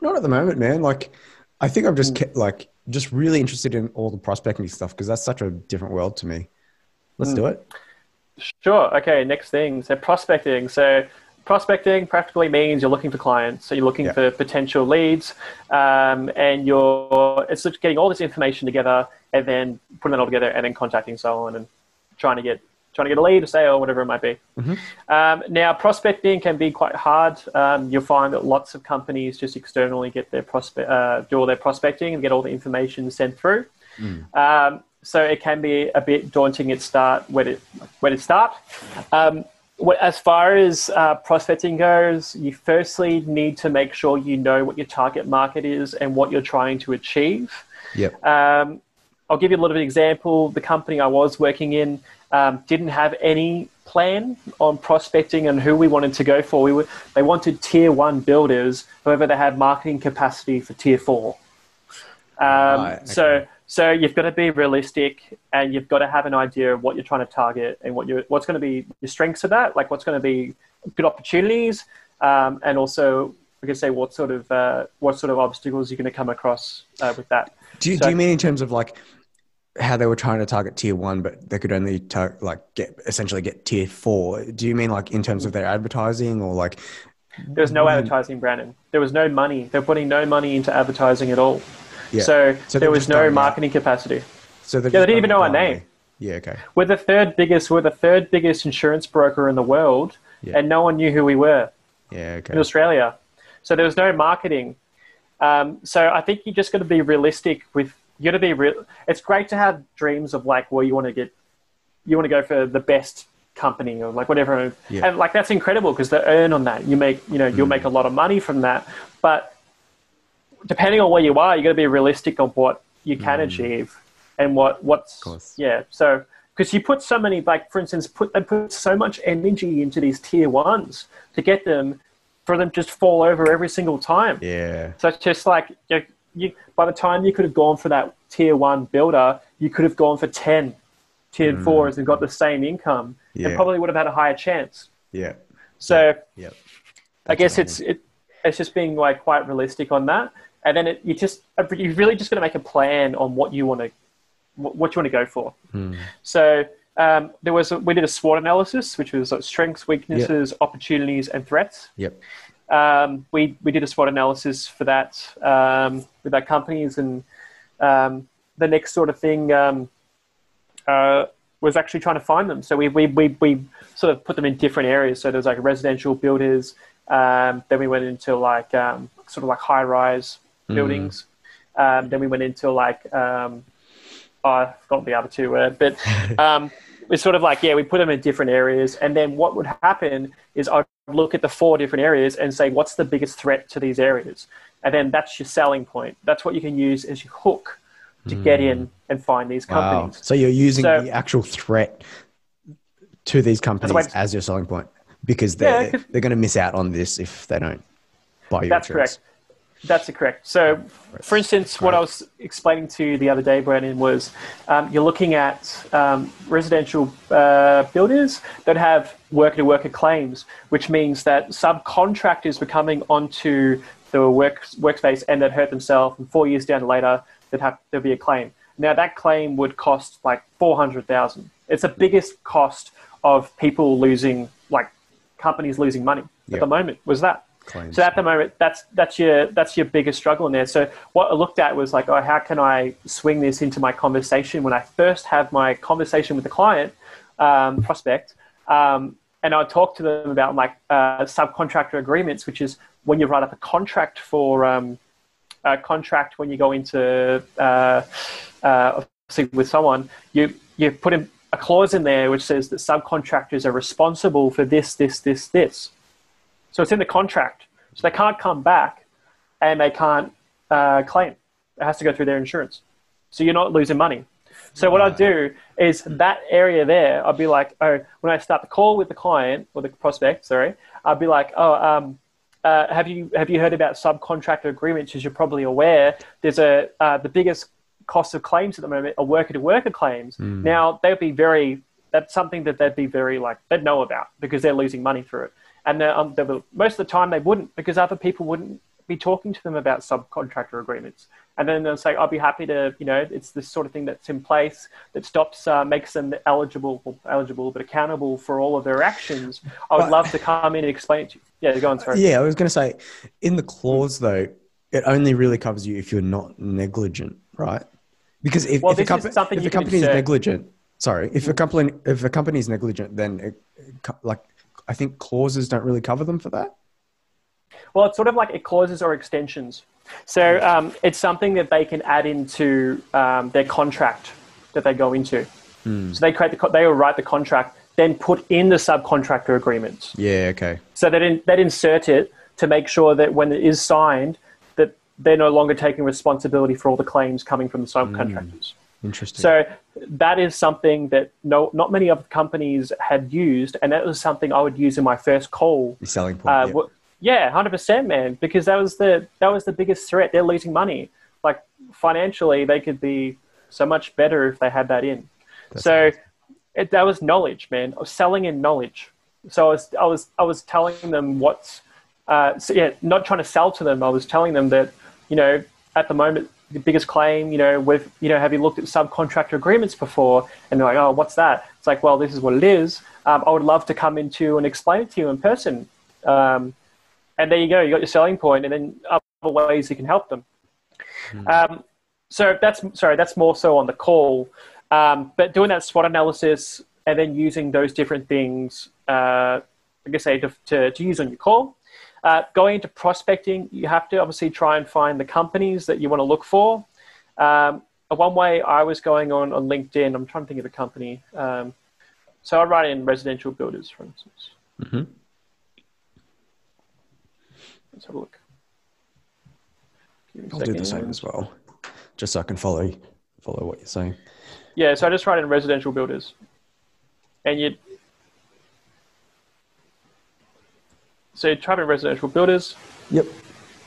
S2: not at the moment, man. Like, I think I'm
S1: Hmm.
S2: just ke- like just really interested in all the prospecting stuff because that's such a different world to me. Let's
S1: Hmm.
S2: do it.
S1: Sure. Okay. Next thing. So prospecting. So prospecting practically means you're looking for clients. So you're looking
S2: Yeah.
S1: for potential leads, um, and you're it's just getting all this information together and then putting it all together and then contacting someone and trying to get trying to get a lead, a sale, or whatever it might be. Um, now prospecting can be quite hard. Um, you'll find that lots of companies just externally get their prospect uh, do all their prospecting and get all the information sent through. Um, so it can be a bit daunting at start when it when it start. Um, as far as uh, prospecting goes, you firstly need to make sure you know what your target market is and what you're trying to achieve.
S2: Yep.
S1: Um, I'll give you a little bit of example. The company I was working in, um, didn't have any plan on prospecting and who we wanted to go for. We were, they wanted tier one builders, however, they had marketing capacity for tier four. Um,
S2: Right, okay.
S1: So, so you've got to be realistic, and you've got to have an idea of what you're trying to target and what you what's going to be your strengths of that, like what's going to be good opportunities, um, and also we can say what sort of uh, what sort of obstacles you're going to come across uh, with that.
S2: Do you,
S1: So-
S2: do you mean in terms of like how they were trying to target tier one, but they could only tar- like get essentially get tier four? Do you mean like in terms of their advertising or like
S1: There was no advertising, Brandon. There was no money. They're putting no money into advertising at all.
S2: Yeah.
S1: So,
S2: So
S1: there was no marketing capacity.
S2: so?
S1: Yeah, they didn't even know our name.
S2: Yeah. Okay.
S1: We're the third biggest. We're the third biggest insurance broker in the world,
S2: Yeah.
S1: and no one knew who we were
S2: Yeah. Okay.
S1: in Australia. So there was no marketing. Um, so I think you just got to be realistic with. You got to be real. It's great to have dreams of like where you want to get. You want to go for the best company or like whatever,
S2: Yeah.
S1: and like that's incredible because they earn on that. You make you know you'll make a lot of money from that, but depending on where you are, you got to be realistic on what you can achieve and what what's yeah. So because you put so many like for instance, put they put so much energy into these tier ones to get them for them to just fall over every single time.
S2: Yeah.
S1: So it's just like you, you, by the time you could have gone for that tier one builder, you could have gone for 10 tier fours and got the same income
S2: Yeah.
S1: and probably would have had a higher chance.
S2: Yeah.
S1: So
S2: Yeah.
S1: I guess it's it, it's just being like quite realistic on that, and then it, you just you're really just going to make a plan on what you want to what you want to go for. So um, there was a, we did a SWOT analysis, which was like strengths, weaknesses, opportunities, and threats.
S2: Yep.
S1: Um, we we did a SWOT analysis for that um, with our companies, and um, the next sort of thing um, uh, was actually trying to find them. So we, we we we sort of put them in different areas. So there's like residential builders. Um, then we went into like um, sort of like high rise buildings. Um, then we went into like um, oh, I forgot the other two but um, it's sort of like yeah, we put them in different areas, and then what would happen is I'd look at the four different areas and say what's the biggest threat to these areas, and then that's your selling point. That's what you can use as your hook to get in and find these
S2: Wow.
S1: companies.
S2: So you're using
S1: So-
S2: the actual threat to these companies as your selling point because
S1: Yeah,
S2: they're,
S1: 'cause-
S2: they're going to miss out on this if they don't buy your
S1: That's
S2: insurance.
S1: correct. That's correct. So, for instance, what I was explaining to you the other day, Brandon, was um, you're looking at um, residential uh, builders that have worker-to-worker claims, which means that subcontractors were coming onto the work workspace and they'd hurt themselves, and four years down later, there'd have there'd be a claim. Now that claim would cost like four hundred thousand. It's the biggest cost of people losing, like companies losing money
S2: Yep.
S1: at the moment. Was that?
S2: Claims.
S1: So at the moment, that's that's your that's your biggest struggle in there. So what I looked at was like, oh, how can I swing this into my conversation when I first have my conversation with the client um, prospect, um, and I talk to them about like uh, subcontractor agreements, which is when you write up a contract for um, a contract when you go into uh, uh, obviously with someone, you you put in a clause in there which says that subcontractors are responsible for this, this, this, this. So it's in the contract. So they can't come back and they can't uh, claim. It has to go through their insurance. So you're not losing money. So what I do is that area there, I'll be like, oh, when I start the call with the client or the prospect, sorry, I'll be like, oh, um, uh, have you have you heard about subcontractor agreements? As you're probably aware, there's a uh, the biggest cost of claims at the moment are worker to worker claims. Now they'd be very that's something that they'd be very like they'd know about because they're losing money through it. And they're, um, they will, most of the time they wouldn't because other people wouldn't be talking to them about subcontractor agreements. And then they'll say, "I'll be happy to, you know, it's this sort of thing that's in place that stops, uh, makes them eligible, eligible, but accountable for all of their actions. I would
S2: But-
S1: love to come in and explain it to you. Yeah, go on, sorry.
S2: Yeah, I was going to say, in the clause though, it only really covers you if you're not negligent, right? Because if,
S1: Well,
S2: if, a,
S1: this is something
S2: if a company is negligent, sorry, if a company if a company is negligent, then it like I think clauses don't really cover them for that.
S1: Well, it's sort of like it clauses or extensions. So um, it's something that they can add into um, their contract that they go into. So they create the co- they will write the contract, then put in the subcontractor agreements.
S2: Yeah. Okay.
S1: So they in, insert it to make sure that when it is signed, that they're no longer taking responsibility for all the claims coming from the subcontractors.
S2: Interesting.
S1: So that is something that no, not many other companies had used, and that was something I would use in my first call.
S2: the selling point.
S1: Uh,
S2: yeah.
S1: w- yeah, hundred percent, man. Because that was the that was the biggest threat. They're losing money. Like financially, they could be so much better if they had that in.
S2: That's
S1: so
S2: nice.
S1: it, that was knowledge, man. I was selling in knowledge. So I was I was I was telling them what's uh, so yeah, not trying to sell to them. I was telling them that you know at the moment the biggest claim, you know, with you know, have you looked at subcontractor agreements before? And they're like, oh, what's that? It's like, well, this is what it is. Um, I would love to come into and explain it to you in person. Um, and there you go. You got your selling point, and then other ways you can help them. Um, so that's sorry, that's more so on the call. Um, but doing that SWOT analysis and then using those different things, uh, like I say, to, to, to use on your call. Uh, going into prospecting, you have to obviously try and find the companies that you want to look for. Um, one way I was going on on LinkedIn, I'm trying to think of a company. Um, so I write in residential builders, for instance.
S2: Mhm.
S1: Let's have a look. Give me a
S2: I'll do the same as well, just so I can follow follow what you're saying.
S1: Yeah, so I just write in residential builders, and you. So you type in residential builders.
S2: Yep.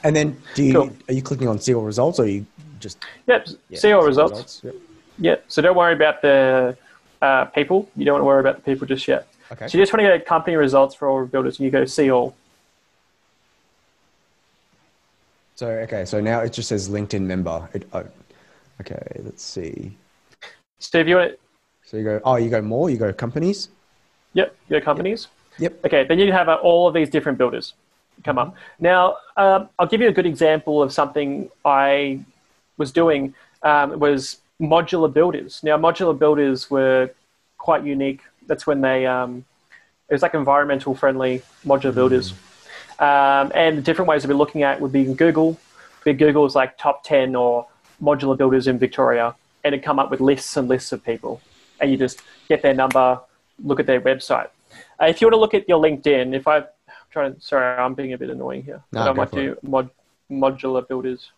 S2: And then, do you
S1: Cool.
S2: are you clicking on see all results, or are you just
S1: Yep.
S2: yeah,
S1: see all results.
S2: Yep.
S1: Yep. So don't worry about the uh, people. You don't want to worry about the people just yet.
S2: Okay.
S1: So you just want to get company results for all builders, and you go see all.
S2: So okay, so now it just says LinkedIn member. It, oh, okay, let's see.
S1: So if you want, to,
S2: So you go, oh, you go more. You go companies.
S1: yep, you go companies.
S2: Yep.
S1: Okay, then you have uh, all of these different builders come up. Now, um, I'll give you a good example of something I was doing. Um, was modular builders. Now, modular builders were quite unique. That's when they um, it was like environmental friendly modular builders. Um, and the different ways to be looking at would be Google. Big Google is like top ten or modular builders in Victoria, and it come up with lists and lists of people, and you just get their number, look at their website. Uh, if you want to look at your LinkedIn, if I, I'm trying to, sorry, I'm being a bit annoying here.
S2: No,
S1: I might do mod, modular builders.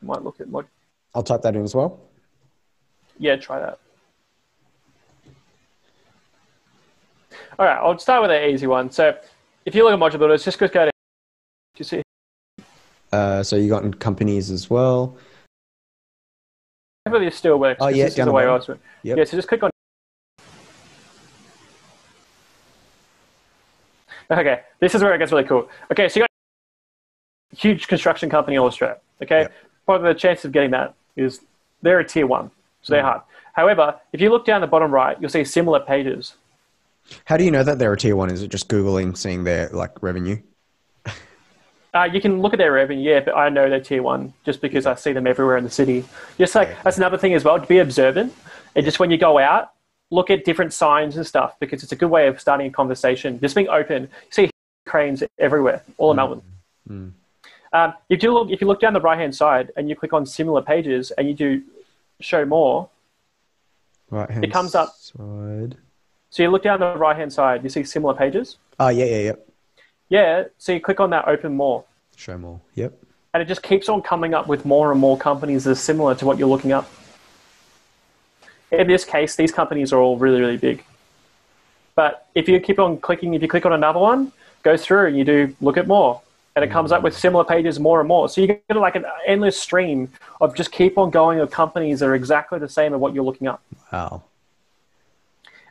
S1: Might look at mod.
S2: I'll type that in as well.
S1: Yeah, try that. All right, I'll start with an easy one. So, if you look at modular builders, just go to. Do you see?
S2: Uh, so you got in companies as well.
S1: This still works.
S2: Oh, yeah,
S1: this is the way I was.
S2: Yep.
S1: Yeah, so just click on. Okay, this is where it gets really cool. Okay, so you got a huge construction company in Australia. Okay,
S2: Yep.
S1: probably the chance of getting that is they're a tier one, so
S2: Mm.
S1: they're hard. However, if you look down the bottom right, you'll see similar pages.
S2: How do you know that they're a tier one? Is it just googling, seeing their like revenue?
S1: Uh, you can look at their revenue, yeah, but I know they're tier one just because I see them everywhere in the city. Just like that's another thing as well. To be observant, and just when you go out, look at different signs and stuff because it's a good way of starting a conversation. Just being open. You see cranes everywhere, all mm. in Melbourne. Mm. Um, if you look, if you look down the right hand side and you click on similar pages and you do show more,
S2: Right. hand it
S1: comes up-
S2: Side.
S1: so you look down the right hand side, you see similar pages.
S2: Oh yeah, yeah, yeah.
S1: Yeah, so you click on that open more.
S2: Show more. Yep.
S1: and it just keeps on coming up with more and more companies that are similar to what you're looking up. In this case, these companies are all really, really big. But if you keep on clicking, if you click on another one, go through and you do look at more, and it comes up with similar pages more and more. So you get like an endless stream of just keep on going of companies that are exactly the same as what you're looking up.
S2: Wow.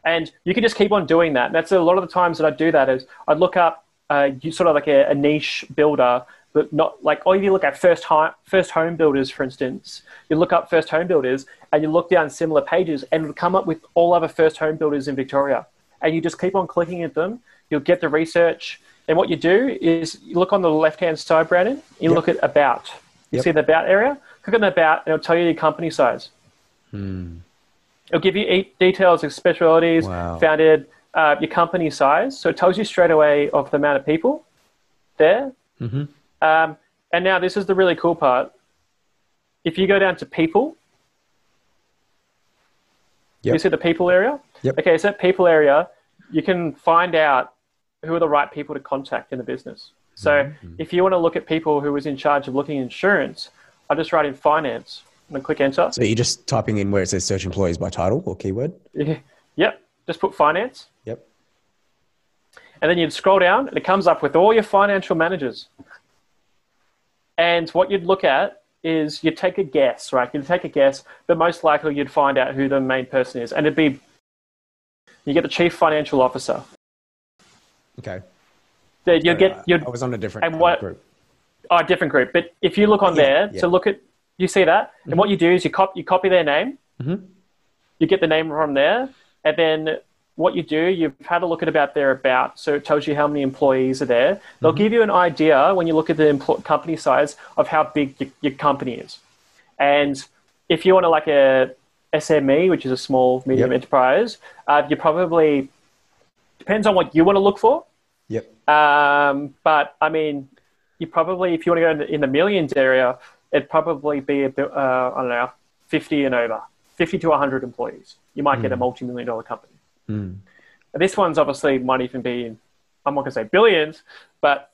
S1: And you can just keep on doing that. And that's a lot of the times that I do that is I'd look up uh, sort of like a, a niche builder, but not like, or if you look at first home, first home builders, for instance, you look up first home builders and you look down similar pages and it'll come up with all other first home builders in Victoria. And you just keep on clicking at them. You'll get the research. And what you do is you look on the left hand side, Brandon, you
S2: Yep.
S1: look at about. You
S2: Yep.
S1: see the about area? Click on the about and it'll tell you the company size. It'll give you eight details of specialities,
S2: Wow.
S1: founded, uh, your company size. So it tells you straight away of the amount of people there.
S2: Mhm.
S1: Um, and now this is the really cool part. If you go down to people,
S2: Yep.
S1: you see the people area?
S2: Yep.
S1: Okay, so that people area, you can find out who are the right people to contact in the business. So
S2: Mm-hmm.
S1: if you want to look at people who was in charge of looking at insurance, I just write in finance and then click enter.
S2: So you're just typing in where it says search employees by title or keyword?
S1: Yep, just put finance.
S2: Yep.
S1: And then you'd scroll down and it comes up with all your financial managers. And what you'd look at is you'd take a guess, right? You'd take a guess, but most likely you'd find out who the main person is. And it'd be you get the chief financial officer.
S2: Okay.
S1: Then you get
S2: I-
S1: you'd
S2: I was on a different
S1: and what-
S2: group.
S1: oh, different group. But if you look on
S2: Yeah,
S1: there
S2: yeah.
S1: to look at you see that, and what you do is you copy you copy their name,
S2: Mhm.
S1: you get the name from there, and then what you do, you've had a look at about their about, so it tells you how many employees are there. They'll give you an idea when you look at the empl- company size of how big your, your company is. And if you want to like a SME, which is a small medium
S2: Yep.
S1: enterprise, uh, you probably depends on what you want to look for.
S2: Yep.
S1: Um, but I mean, you probably, if you want to go in the, in the millions area, it'd probably be a bit, uh, I don't know, 50 and over, 50 to 100 employees. You might get a multi million dollar company.
S2: Mm.
S1: This one's obviously might even be, in, I'm not going to say billions, but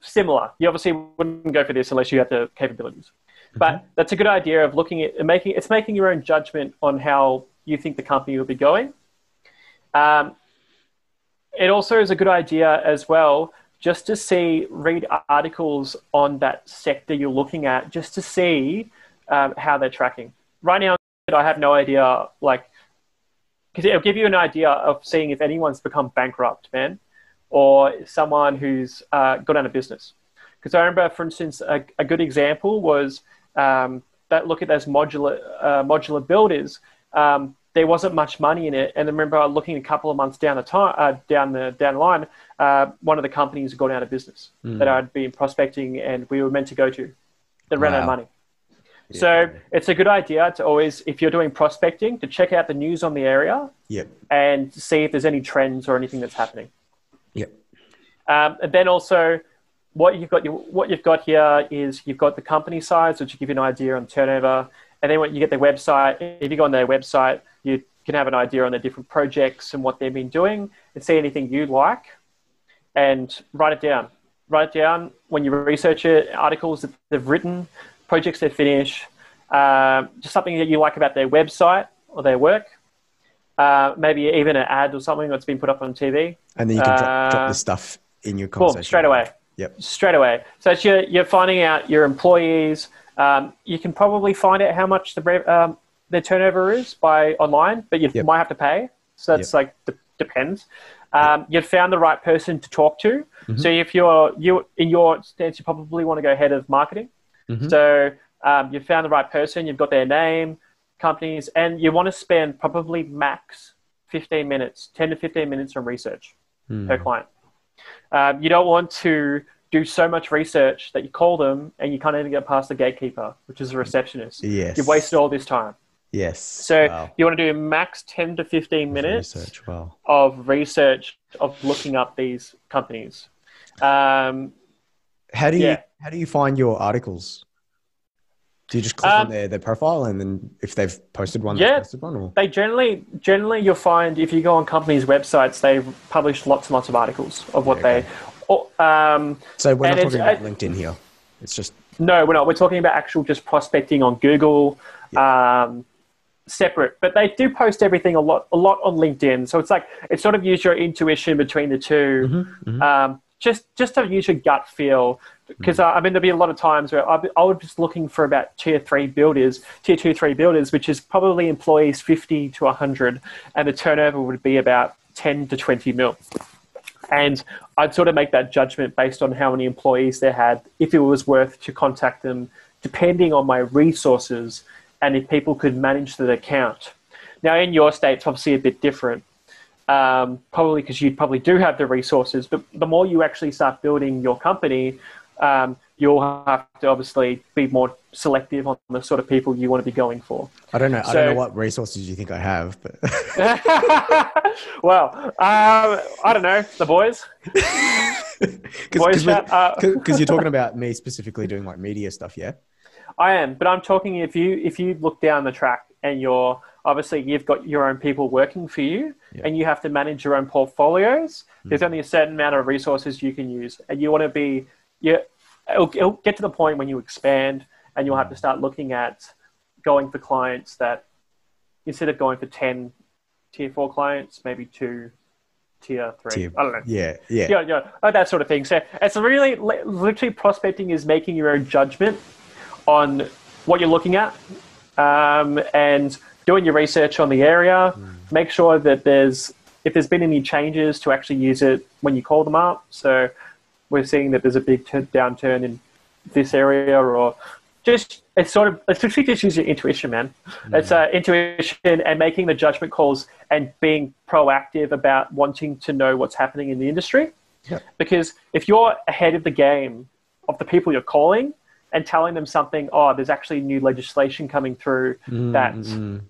S1: similar. You obviously wouldn't go for this unless you had the capabilities. But that's a good idea of looking at making it's making your own judgment on how you think the company will be going. Um, it also is a good idea as well just to see read articles on that sector you're looking at just to see um, how they're tracking right now i have no idea like because it'll give you an idea of seeing if anyone's become bankrupt man or someone who's uh, gone out of business because i remember for instance a, a good example was um, that look at those modular uh, modular builders um, there wasn't much money in it. And I remember looking a couple of months down the time, uh, down the down the line, uh, one of the companies had gone out of business that I'd been prospecting and we were meant to go to. They ran out of
S2: Wow.
S1: So it's a good idea to always, if you're doing prospecting, to check out the news on the area
S2: Yep.
S1: and see if there's any trends or anything that's happening.
S2: Yep.
S1: Um, and then also, what you've got what you've got here is you've got the company size, which will give you an idea on turnover. And then when you get their website, if you go on their website, you can have an idea on the different projects and what they've been doing, and see anything you'd like, and write it down. Write it down when you research it, articles that they've written, projects they finish, um, just something that you like about their website or their work. Uh, maybe even an ad or something that's been put up on TV.
S2: And then you can drop,
S1: Uh,
S2: drop this stuff in your conversation.
S1: straight away.
S2: Yep.
S1: Straight away. So it's you're, you're finding out your employees. Um, you can probably find out how much the um, their turnover is by online, but you
S2: Yep.
S1: might have to pay. So that's like de- depends. Um, You've found the right person to talk to.
S2: Mm-hmm.
S1: So if you're you in your stance, you probably want to go head of marketing.
S2: Mhm.
S1: So um, you've found the right person. You've got their name, companies, and you want to spend probably max 15 minutes, 10 to 15 minutes on research
S2: Hmm.
S1: per client. Um, you don't want to do so much research that you call them and you can't even get past the gatekeeper, which is a receptionist.
S2: Yes.
S1: You've wasted all this time.
S2: Yes.
S1: So
S2: Wow.
S1: you want to do max 10 to 15 minutes
S2: Research. Wow.
S1: of research of looking up these companies. Um,
S2: How do you
S1: Yeah.
S2: how do you find your articles? Do you just click
S1: Um,
S2: on their, their profile and then if they've posted one,
S1: Yeah.
S2: they've posted one? Or?
S1: they generally, generally, you'll find if you go on companies' websites, they publish lots and lots of articles of what
S2: Yeah, okay.
S1: they. Or, um,
S2: So we're not talking about
S1: I-
S2: LinkedIn here. It's just
S1: No, we're not. We're talking about actual just prospecting on Google, um, separate. But they do post everything a lot, a lot on LinkedIn. So it's like it's sort of use your intuition between the 2 Um, just just to use your gut feel. Because uh, I mean, there'll be a lot of times where be, I would just looking for about tier three builders, tier two, three builders, which is probably employees fifty to hundred, and the turnover would be about ten to twenty mil. And I'd sort of make that judgment based on how many employees they had, if it was worth to contact them, depending on my resources and if people could manage the account. Now, in your state, it's obviously a bit different, um, probably because you probably do have the resources, but the more you actually start building your company, um, you'll have to obviously be more selective on the sort of people you want to be going for.
S2: I don't know. I don't know what resources you think I have, but
S1: well, um, I don't know, the boys. Chat, uh,
S2: because you're talking about me specifically doing like media stuff, yeah.
S1: I am, but I'm talking if you if you look down the track and you're obviously you've got your own people working for you
S2: Yeah.
S1: and you have to manage your own portfolios. There's only a certain amount of resources you can use, and you want to be you. It'll, it'll get to the point when you expand and you'll have to start looking at going for clients that instead of going for 10 tier four clients, maybe two tier three.
S2: Tier-
S1: I don't know.
S2: Yeah, yeah.
S1: Yeah, yeah, like that sort of thing. So it's really literally prospecting is making your own judgment on what you're looking at um, and doing your research on the area. Make sure that there's if there's been any changes to actually use it when you call them up. So we're seeing that there's a big t- downturn in this area, or just it's sort of it's literally just use your intuition, man. It's uh, intuition and making the judgment calls and being proactive about wanting to know what's happening in the industry.
S2: Yep.
S1: Because if you're ahead of the game of the people you're calling and telling them something, oh, there's actually new legislation coming through that
S2: Mm,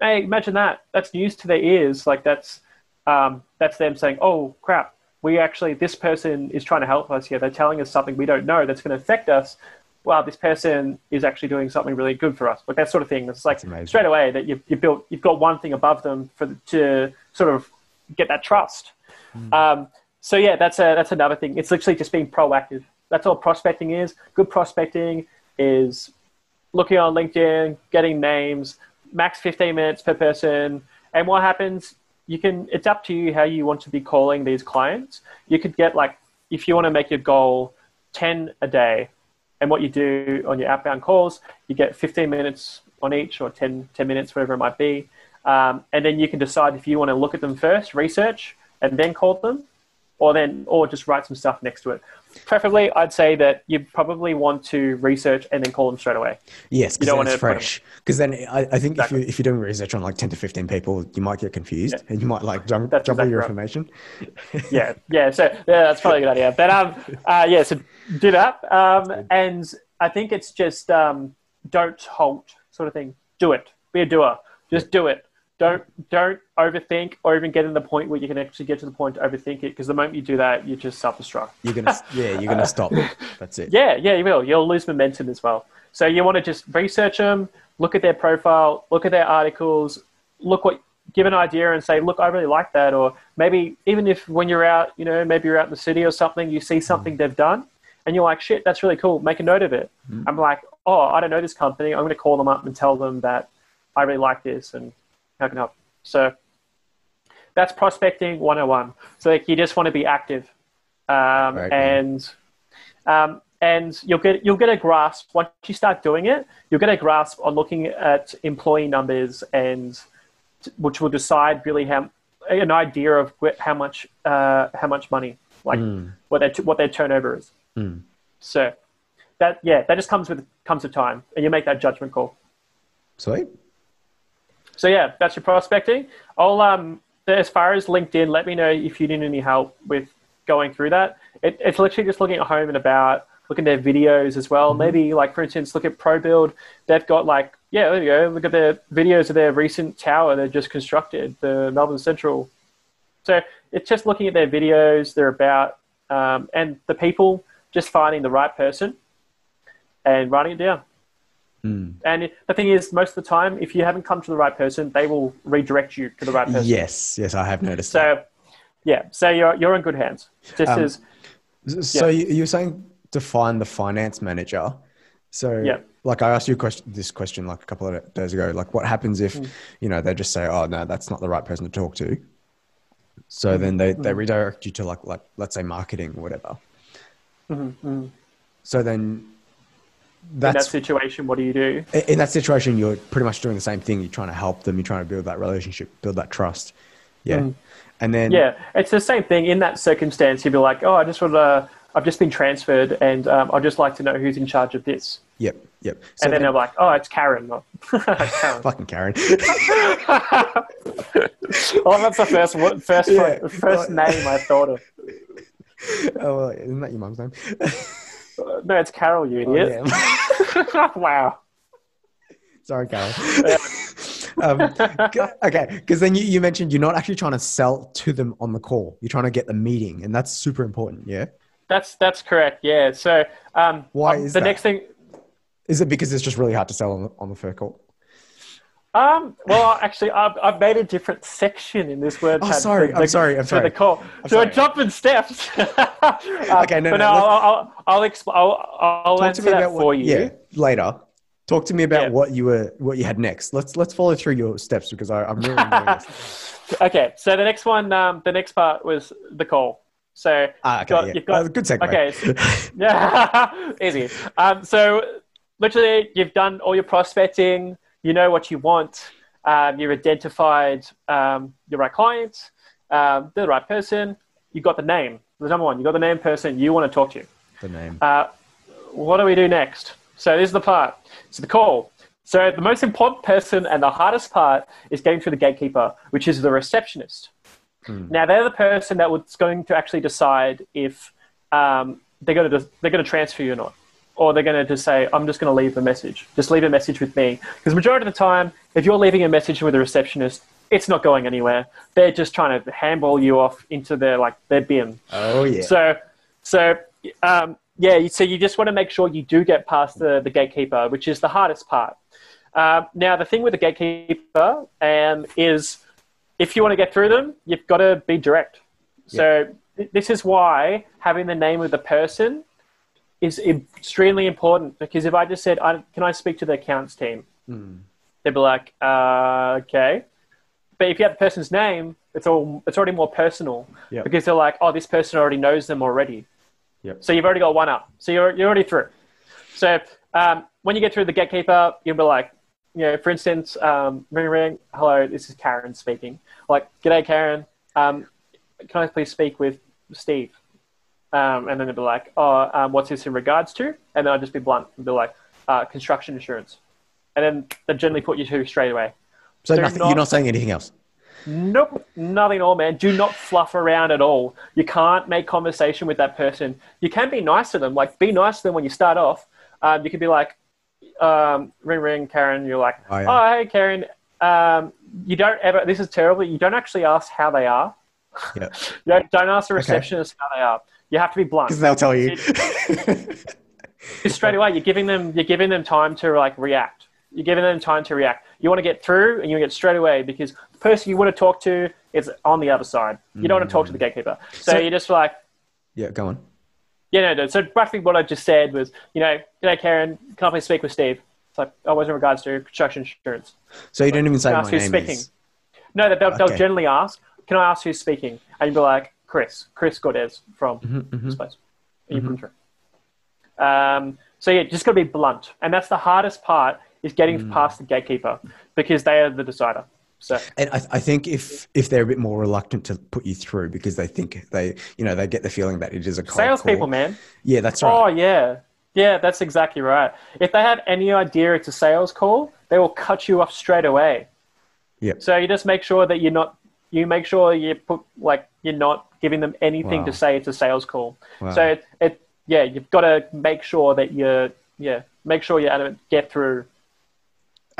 S1: hey, imagine that. That's news to their ears. Like that's um, that's them saying, "Oh crap, we actually this person is trying to help us here. They're telling us something we don't know that's going to affect us. Wow, this person is actually doing something really good for us." Like that sort of thing. It's like straight away that you've you built you've got one thing above them for the, to sort of get that trust. Um, so yeah, that's a that's another thing. It's literally just being proactive. That's all prospecting is. Good prospecting is looking on LinkedIn, getting names, max 15 minutes per person. And what happens, you can, it's up to you how you want to be calling these clients. You could get like, if you want to make your goal 10 a day, and what you do on your outbound calls, you get 15 minutes on each or 10, 10 minutes, whatever it might be. Um, and then you can decide if you want to look at them first, research, and then call them, or then, or just write some stuff next to it. Preferably, I'd say that you probably want to research and then call them straight away.
S2: Yes,
S1: You
S2: because
S1: don't
S2: then it's fresh. Because then I, I think
S1: Exactly.
S2: if, you, if you're doing research on like 10 to 15 people, you might get confused
S1: Yeah.
S2: and you might like jump, jumble your
S1: exactly right.
S2: information.
S1: yeah, yeah. So yeah, that's probably a good idea. But um, uh, yeah. So do that. Um, and I think it's just um, don't halt, sort of thing. Do it. Be a doer. Just do it. Don't don't overthink or even get to the point where you can actually get to the point to overthink it. Because the moment you do that, you just self-destruct.
S2: You're gonna, yeah, you're gonna stop. That's it.
S1: Yeah, yeah, you will. You'll lose momentum as well. So you want to just research them, look at their profile, look at their articles, look what, give an idea and say, look, I really like that. Or maybe even if when you're out, you know, maybe you're out in the city or something, you see something they've done and you're like, shit, that's really cool. Make a note of it. Mm-hmm. I'm like, oh, I don't know this company. I'm going to call them up and tell them that I really like this and I help. So that's prospecting 101. So like, you just want to be active. Um,
S2: Right.
S1: and um, and you'll get you'll get a grasp once you start doing it. You'll get a grasp on looking at employee numbers and which will decide really how an idea of how much uh, how much money like what their what their turnover is.
S2: Mm.
S1: So that yeah that just comes with comes with time and you make that judgment call.
S2: Sweet.
S1: So yeah, that's your prospecting. I'll um as far as LinkedIn, let me know if you need any help with going through that. It, it's literally just looking at home and about, looking at their videos as well. Maybe like for instance, look at ProBuild. They've got like yeah, there you go. Look at their videos of their recent tower they just constructed, the Melbourne Central. So it's just looking at their videos. They're about um, and the people just finding the right person and writing it down.
S2: Mm.
S1: And the thing is, most of the time, if you haven't come to the right person, they will redirect you to the right person.
S2: Yes, yes, I have noticed that.
S1: So, yeah, so you're you're in good hands. Just
S2: Um,
S1: as
S2: So
S1: Yeah.
S2: you, you were saying to find the finance manager. So
S1: Yeah.
S2: like I asked you a question, this question like a couple of days ago. Like, what happens if
S1: Mm.
S2: you know they just say, "Oh no, that's not the right person to talk to." So
S1: Mm.
S2: then they, they redirect you to like like let's say marketing or whatever.
S1: Mhm,
S2: So then
S1: in that situation, what do you do?
S2: in that situation you're pretty much doing the same thing. You're trying to help them. You're trying to build that relationship, build that trust. Yeah,
S1: Mm.
S2: and then
S1: Yeah, it's the same thing. In that circumstance, you'd be like, "Oh, I just want to. I've just been transferred, and um, I'd just like to know who's in charge of this."
S2: yep, yep. So
S1: And then
S2: then-
S1: they're like, "Oh, it's Karen." Karen.
S2: fucking Karen.
S1: oh, that's the first first
S2: Yeah.
S1: first name I thought of.
S2: oh, well, isn't that your mom's name?
S1: Uh, No, it's Carol, you
S2: Oh,
S1: idiot.
S2: yeah.
S1: wow.
S2: Sorry, Carol. um, okay, because then you, you mentioned you're not actually trying to sell to them on the call. You're trying to get the meeting, and that's super important. Yeah.
S1: That's that's correct. Yeah. So um,
S2: Why
S1: um,
S2: is
S1: the
S2: that?
S1: next thing?
S2: Is it because it's just really hard to sell on the, on the first call?
S1: Um, well, actually, I've, I've made a different section in this word.
S2: Oh, sorry,
S1: for
S2: I'm
S1: the-
S2: sorry, I'm sorry.
S1: the call. so
S2: sorry.
S1: we're jumping steps. okay,
S2: Okay, no,
S1: but
S2: no,
S1: I'll, I'll, I'll, expl- I'll, I'll
S2: Talk to
S1: answer
S2: me
S1: that
S2: about
S1: for
S2: what,
S1: you.
S2: Yeah, later. Talk to me about
S1: Yeah.
S2: what you were, what you had next. Let's let's follow through your steps because I, I'm really
S1: okay, so the next one, um, the next part was the call. So
S2: Ah, okay,
S1: got-
S2: yeah.
S1: you've got-
S2: Uh, good segue.
S1: Okay. yeah, easy. Um, so literally, you've done all your prospecting. You know what you want. Um, you've identified um, your right clients, um, they're the right person. You got the name. The number one, you got the name person you want to talk to.
S2: the name.
S1: Uh, what do we do next? So this is the part. It's the call. So the most important person and the hardest part is getting through the gatekeeper, which is the receptionist. Now they're the person that was going to actually decide if um, they're going to they're going to transfer you or not, or they're going to just say, "I'm just going to leave a message. Just leave a message with me." Because majority of the time, if you're leaving a message with a receptionist, it's not going anywhere. They're just trying to handball you off into their like their bin.
S2: oh yeah.
S1: So, so um, yeah. So you just want to make sure you do get past the, the gatekeeper, which is the hardest part. Um, now, the thing with the gatekeeper um, is, if you want to get through them, you've got to be direct. So th- this is why having the name of the person is extremely important. Because if I just said, I, "Can I speak to the accounts team?" they'd be like, uh, "Okay." But if you have the person's name, it's all it's already more personal
S2: Yep.
S1: because they're like, "Oh, this person already knows them already."
S2: Yep.
S1: So you've already got one up. So you're you're already through. So um, when you get through the gatekeeper, you'll be like, you know, for instance, um, ring ring, hello, this is Karen speaking. Like, g'day, Karen. Um, can I please speak with Steve? Um, and then they'll be like, oh, um, what's this in regards to? And then I'll just be blunt and be like, uh, construction insurance. And then they generally put you to straight away.
S2: so nothing,
S1: not-
S2: you're not saying anything else.
S1: Nope, nothing at all, man. Do not fluff around at all. You can't make conversation with that person. You can be nice to them. Like, be nice to them when you start off. Um, you could be like, um, ring, ring, Karen. You're like,
S2: Oh,
S1: oh, hey, Karen. Um, you don't ever, this is terrible. You don't actually ask how they are.
S2: Yeah.
S1: You don't, don't ask the receptionist how they are. You have to be blunt.
S2: Because they'll tell you.
S1: Straight away, you're giving them you're giving them time to like react. You're giving them time to react. You want to get through, and you want to get straight away because the person you want to talk to is on the other side. You don't want to talk to the mm. gatekeeper. So,
S2: So-
S1: you're just like,
S2: yeah, go on.
S1: yeah, no, no. So roughly what I just said was, you know, g'day Karen, can I please speak with Steve? It's like, oh, was in regards to construction insurance.
S2: So you don't even say my name
S1: speaking?
S2: is.
S1: No, they'll, they'll
S2: Okay.
S1: generally ask, can I ask who's speaking? And you'd be like, Chris, Chris Cordes from
S2: Mm-hmm,
S1: place. And you them through. Um, so yeah, just got to be blunt, and that's the hardest part is getting
S2: Mm.
S1: past the gatekeeper because they are the decider. So
S2: And I, I think if if they're a bit more reluctant to put you through because they think they you know they get the feeling that it is a
S1: salespeople, man.
S2: Yeah, that's right.
S1: Oh yeah, yeah, that's exactly right. If they have any idea it's a sales call, they will cut you off straight away.
S2: Yep.
S1: So you just make sure that you're not. You make sure you put like you're not giving them anything
S2: Wow.
S1: to say it's a sales call.
S2: Wow.
S1: So it, it yeah, you've got to make sure that you're yeah make sure you adamant get through.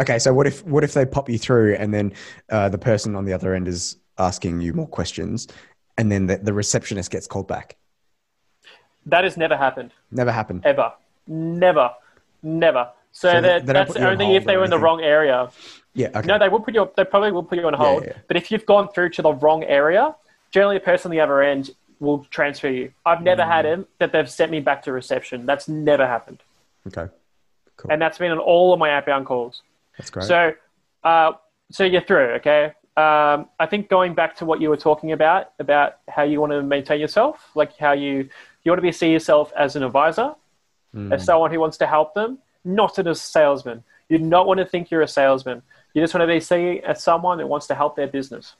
S2: Okay, so what if what if they pop you through and then uh, the person on the other end is asking you more questions, and then the, the receptionist gets called back?
S1: That has never happened
S2: Never happened.
S1: ever, never, never. So,
S2: So
S1: that, that's
S2: put you on
S1: only if they were in the wrong area.
S2: Yeah. Okay.
S1: No, they will put you. They probably will put you on hold.
S2: yeah.
S1: But if you've gone through to the wrong area, generally the person on the other end will transfer you. I've never
S2: Mm.
S1: had it that they've sent me back to reception. That's never happened,
S2: okay. Cool.
S1: and that's been on all of my outbound calls.
S2: That's great.
S1: So, uh, so you're through. Okay. Um, I think going back to what you were talking about about how you want to maintain yourself, like how you you want to be see yourself as an advisor,
S2: Mm.
S1: as someone who wants to help them, not as a salesman. You do not want to think you're a salesman. You just want to be seen as someone that wants to help their business.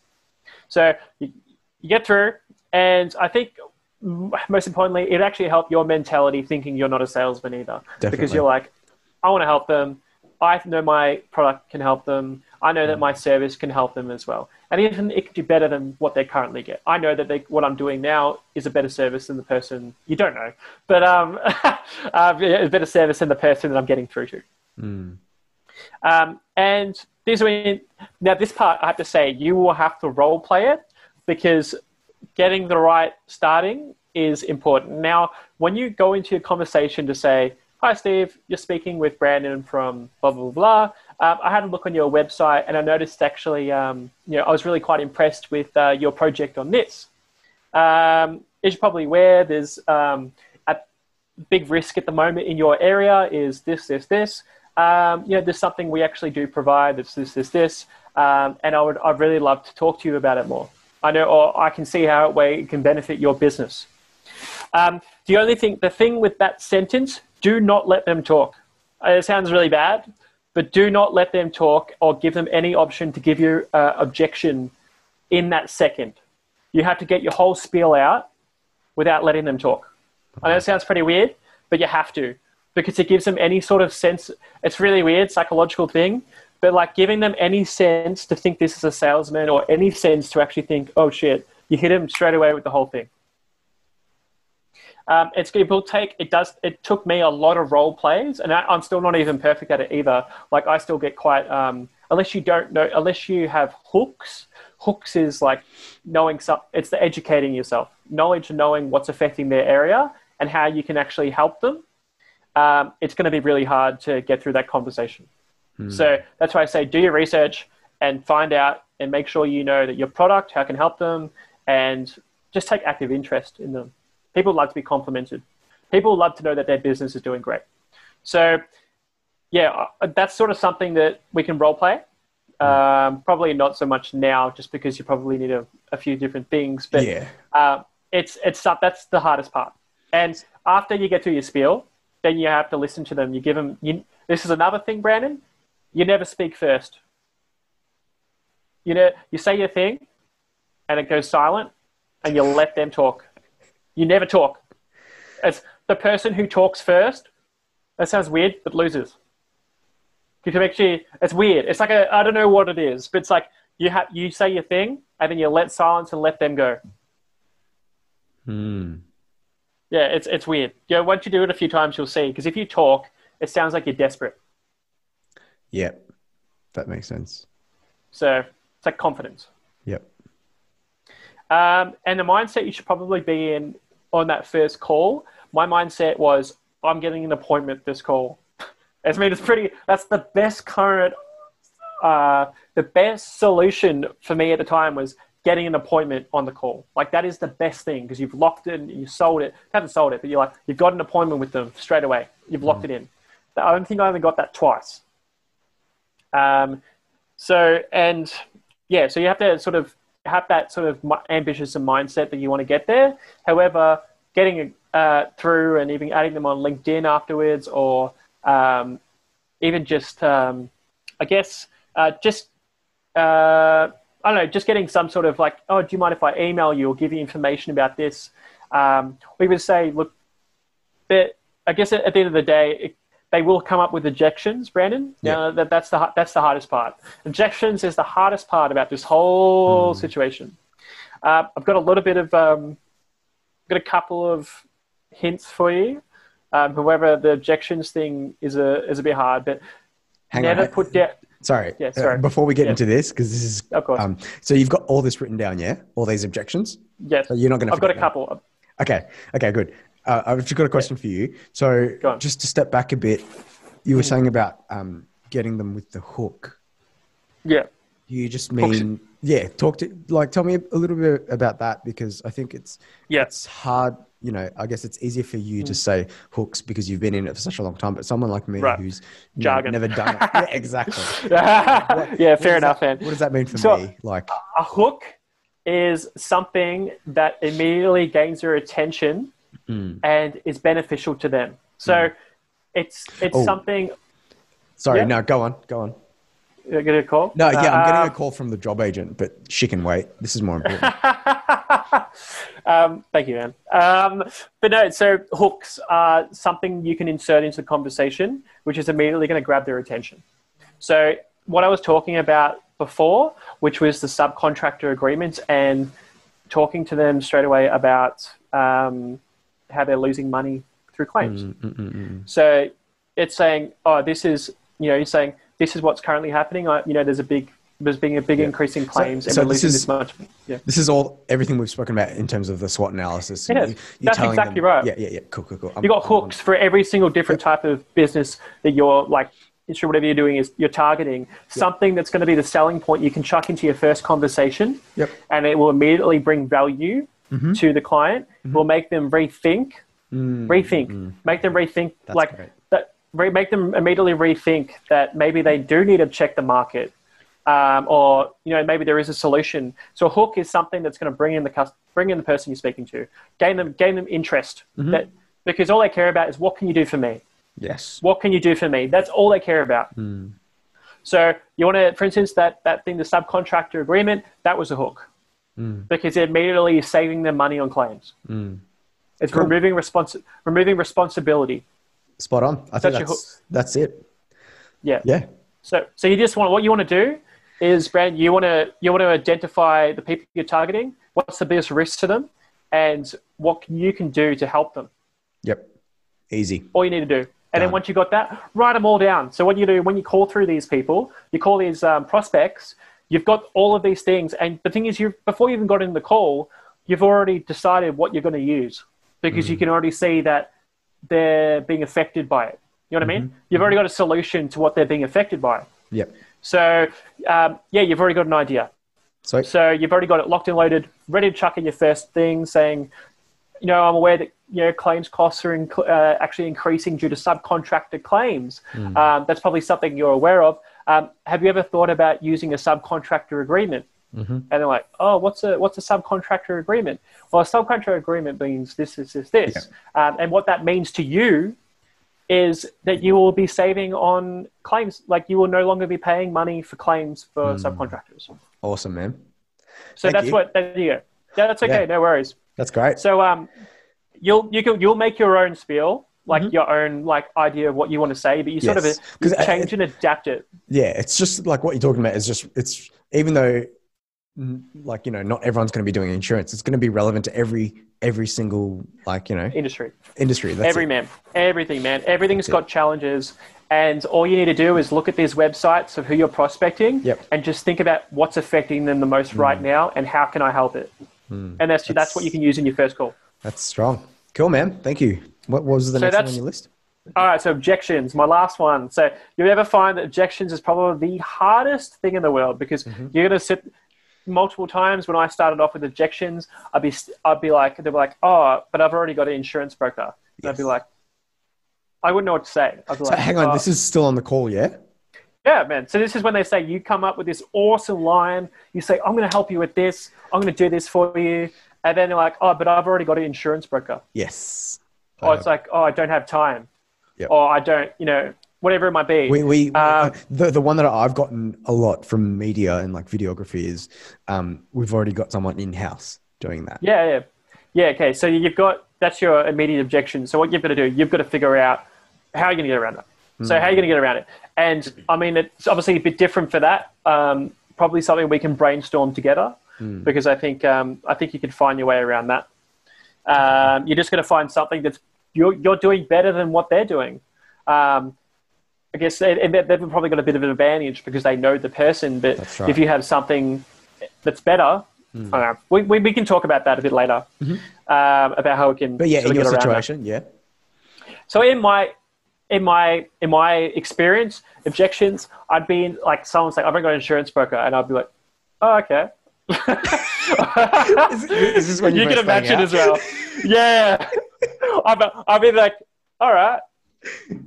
S1: So you, you get through, and I think most importantly, it actually helped your mentality thinking you're not a salesman either, because you're like, I want to help them. I know my product can help them. I know that my service can help them as well, and even it can do better than what they currently get. I know that they, what I'm doing now is a better service than the person you don't know, but um, uh, a better service than the person that I'm getting through to.
S2: Mm.
S1: Um, and this when now this part I have to say you will have to role play it because getting the right starting is important. Now, when you go into a conversation to say, "Hi, Steve, you're speaking with Brandon from blah blah blah," um, I had a look on your website and I noticed actually, um, you know, I was really quite impressed with uh, your project on this. Um, as you're probably aware, there's um, a big risk at the moment in your area is this, this, this. um, you know, there's something we actually do provide. It's this, this, this, and I would, I'd really love to talk to you about it more. I know, or I can see how it way it can benefit your business. The only thing, the thing with that sentence, do not let them talk. Uh, It sounds really bad, but do not let them talk or give them any option to give you uh, objection in that second. You have to get your whole spiel out without letting them talk. I know it sounds pretty weird, but you have to because it gives them any sort of sense. It's really weird, psychological thing, but like giving them any sense to think this is a salesman or any sense to actually think, oh shit, you hit him straight away with the whole thing. Um, it's it will take it does it took me a lot of role plays and I, I'm still not even perfect at it either. Like I still get quite um, unless you don't know unless you have hooks. Hooks is like knowing some. It's the educating yourself, knowledge, and knowing what's affecting their area and how you can actually help them. Um, it's going to be really hard to get through that conversation. So that's why I say do your research and find out and make sure you know that your product, how it can help them, and just take active interest in them. People love to be complimented. People love to know that their business is doing great. So, yeah, uh, that's sort of something that we can role play. Um, probably not so much now, just because you probably need a, a few different things. But
S2: Yeah.
S1: uh, it's it's that's the hardest part. And after you get to your spiel, then you have to listen to them. You give them. You, this is another thing, Brandon. You never speak first. You know, you say your thing, and it goes silent, and you let them talk. You never talk. It's the person who talks first. That sounds weird, but loses. You can actually, it's weird. It's like a, I don't know what it is, but it's like you have, you say your thing, and then you let silence and let them go.
S2: Hmm.
S1: Yeah, it's it's weird. Yeah, once you do it a few times, you'll see. Because if you talk, it sounds like you're desperate.
S2: Yep. That makes sense.
S1: So it's like confidence.
S2: Yep.
S1: Um, and the mindset you should probably be in on that first call. My mindset was, I'm getting an appointment this call. I mean, it's pretty. That's the best current. Uh, the best solution for me at the time was getting an appointment on the call. Like that is the best thing because you've locked it and you sold it. You haven't sold it, but you're like you've got an appointment with them straight away. You've locked it in. I don't think I only got that twice. Um, so and yeah, so you have to sort of have that sort of ambitious mindset that you want to get there. However, getting uh, through and even adding them on LinkedIn afterwards, or um, even just, um, I guess, uh, just uh, I don't know, just getting some sort of like, oh, do you mind if I email you or give you information about this? Um, we would say, look, I guess at, at the end of the day, it, they will come up with objections, Brandon.
S2: Yeah.
S1: Now, that, that's the that's the hardest part. Objections is the hardest part about this whole situation. Uh, I've got a little bit of, um, I've got a couple of hints for you. Um, however, the objections thing is a is a bit hard, but
S2: Hang
S1: never
S2: on.
S1: put down.
S2: Sorry.
S1: Yeah,
S2: Uh,
S1: sorry.
S2: before we get
S1: Yeah.
S2: into this, because this is
S1: Of course.
S2: Um, so you've got all this written down, yeah? All these objections.
S1: Yes,
S2: So you're not going to.
S1: I've got a couple.
S2: Okay. Okay. Good. Uh, I've just got a question for you. So just to step back a bit, you were saying about um, getting them with the hook.
S1: Yeah.
S2: You just
S1: Hooks.
S2: mean yeah? Talk to like tell me a little bit about that because I think it's
S1: Yeah.
S2: it's hard. You know, I guess it's easier for you to say hooks because you've been in it for such a long time. But someone like me
S1: Mm. Right.
S2: who's know, never done it, yeah, exactly.
S1: yeah, fair enough,
S2: that-
S1: man.
S2: What does that mean for
S1: So-
S2: me? Like,
S1: A hook is something that immediately gains your attention
S2: Mm.
S1: and is beneficial to them. So it's it's
S2: Oh.
S1: something.
S2: sorry,
S1: Yeah.
S2: no, go on, go on.
S1: You get a call?
S2: No, yeah, I'm
S1: Uh,
S2: getting a call from the job agent, but she can wait. This is more important.
S1: um, thank you, man. Um, but no, so hooks are something you can insert into the conversation, which is immediately going to grab their attention. So what I was talking about before, which was the subcontractor agreements and talking to them straight away about um, how they're losing money through claims.
S2: Mm, mm, mm, mm,
S1: So it's saying, oh, this is, you know, you're saying this is what's currently happening. I, you know, there's a big, there's being a big increase in claims, and
S2: so
S1: we're
S2: this
S1: losing
S2: is-
S1: this much. Yeah.
S2: This is all everything we've spoken about in terms of the SWOT analysis.
S1: It is.
S2: You-
S1: That's exactly right.
S2: Yeah, yeah, yeah. Cool, cool, cool.
S1: You got
S2: I'm
S1: hooks for every single different type of business that you're like, sure, whatever you're doing is you're targeting something that's going to be the selling point you can chuck into your first conversation,
S2: Yep.
S1: and it will immediately bring value
S2: Mm-hmm.
S1: to the client. Will make them rethink, rethink, make them rethink.
S2: Mm. That's
S1: like
S2: great.
S1: that. re- make them immediately rethink that maybe they do need to check the market, um, or you know maybe there is a solution. So a hook is something that's going to bring in the cus- bring in the person you're speaking to, gain them gain them interest. That because all they care about is what can you do for me?
S2: Yes.
S1: What can you do for me? That's all they care about. So you want to, for instance, that that thing, the subcontractor agreement, that was a hook because it immediately is saving them money on claims. It's
S2: Cool.
S1: removing removing responsibility.
S2: Spot on. I think
S1: that's,
S2: that's it.
S1: Yeah.
S2: Yeah.
S1: So, so you just want what you want to do is, Brand, you want to you want to identify the people you're targeting. What's the biggest risk to them, and what you can do to help them.
S2: Yep. Easy.
S1: All you need to do, and then once you got that, write them all down. So what you do when you call through these people, you call these um, prospects. You've got all of these things, and the thing is, you before you even got in the call, you've already decided what you're going to use because you can already see that they're being affected by it. You know what I mean? You've already got a solution to what they're being affected by.
S2: Yep.
S1: So, um, yeah, you've already got an idea.
S2: So
S1: So you've already got it locked and loaded, ready to chuck in your first thing, saying, you know, I'm aware that you know claims costs are in, uh, actually increasing due to subcontractor claims. Um, that's probably something you're aware of. Um, have you ever thought about using a subcontractor agreement? And they're like, oh, what's a what's a subcontractor agreement? Well, a subcontractor agreement means this, this, this, this, um, and what that means to you is that you will be saving on claims. Like you will no longer be paying money for claims for subcontractors.
S2: awesome, man.
S1: So
S2: Thank
S1: that's
S2: you.
S1: what. There you go. Yeah, that's okay.
S2: Yeah.
S1: No worries.
S2: That's great.
S1: So um, you'll you can you'll make your own spiel, like
S2: Mm-hmm.
S1: your own like idea of what you want to say, but you sort
S2: Yes.
S1: of you
S2: I-
S1: change and adapt it.
S2: yeah, it's just like what you're talking about is just it's even though mm, like you know not everyone's going to be doing insurance, it's going to be relevant to every every single like you know
S1: Industry,
S2: industry. That's
S1: every
S2: it.
S1: man, everything, man, everything's got challenges, and all you need to do is look at these websites of who you're prospecting,
S2: Yep. Mm.
S1: and just think about what's affecting them the most right now, and how can I help it. And that's, that's what you can use in your first call.
S2: That's strong. Cool, man. Thank you. What was the
S1: So
S2: next one on your list?
S1: All right, so objections, my last one. So you'll ever find that objections is probably the hardest thing in the world because
S2: Mm-hmm.
S1: you're going to sit multiple times. When I started off with objections, I'd be I'd be like they'd be like, oh, but I've already got an insurance broker. And I'd be like, I wouldn't know what to say. I'd be
S2: So
S1: like,
S2: hang on,
S1: "Oh,
S2: this is still on the call, yeah?
S1: yeah, man. So this is when they say you come up with this awesome line. You say, I'm going to help you with this. I'm going to do this for you. And then they're like, oh, but I've already got an insurance broker.
S2: Yes.
S1: Or it's like, oh, I don't have time.
S2: Yep.
S1: Or I don't, you know, whatever it might be.
S2: We, we
S1: Uh,
S2: the the one that I've gotten a lot from media and like videography is um, we've already got someone in house doing that.
S1: Yeah, yeah, yeah. Okay, so you've got that's your immediate objection. So what you've got to do, you've got to figure out how you're going to get around that. So how are you going to get around it? And I mean, it's obviously a bit different for that. Um, probably something we can brainstorm together because I think um, I think you can find your way around that. Um, you're just going to find something that's you're you're doing better than what they're doing. Um, I guess they, and they- they've probably got a bit of an advantage because they know the person. But
S2: right.
S1: if you have something that's better, I don't know. We, we, we can talk about that a bit later um, about how we can.
S2: Mm-hmm. But yeah, in your
S1: get that.
S2: situation, yeah.
S1: So in my in my in my experience, objections, I'd be like someone's like, I've got an insurance broker, and I'd be like, oh okay.
S2: Is, is this when you,
S1: you can imagine as well. Yeah, be- I'd be like, all right,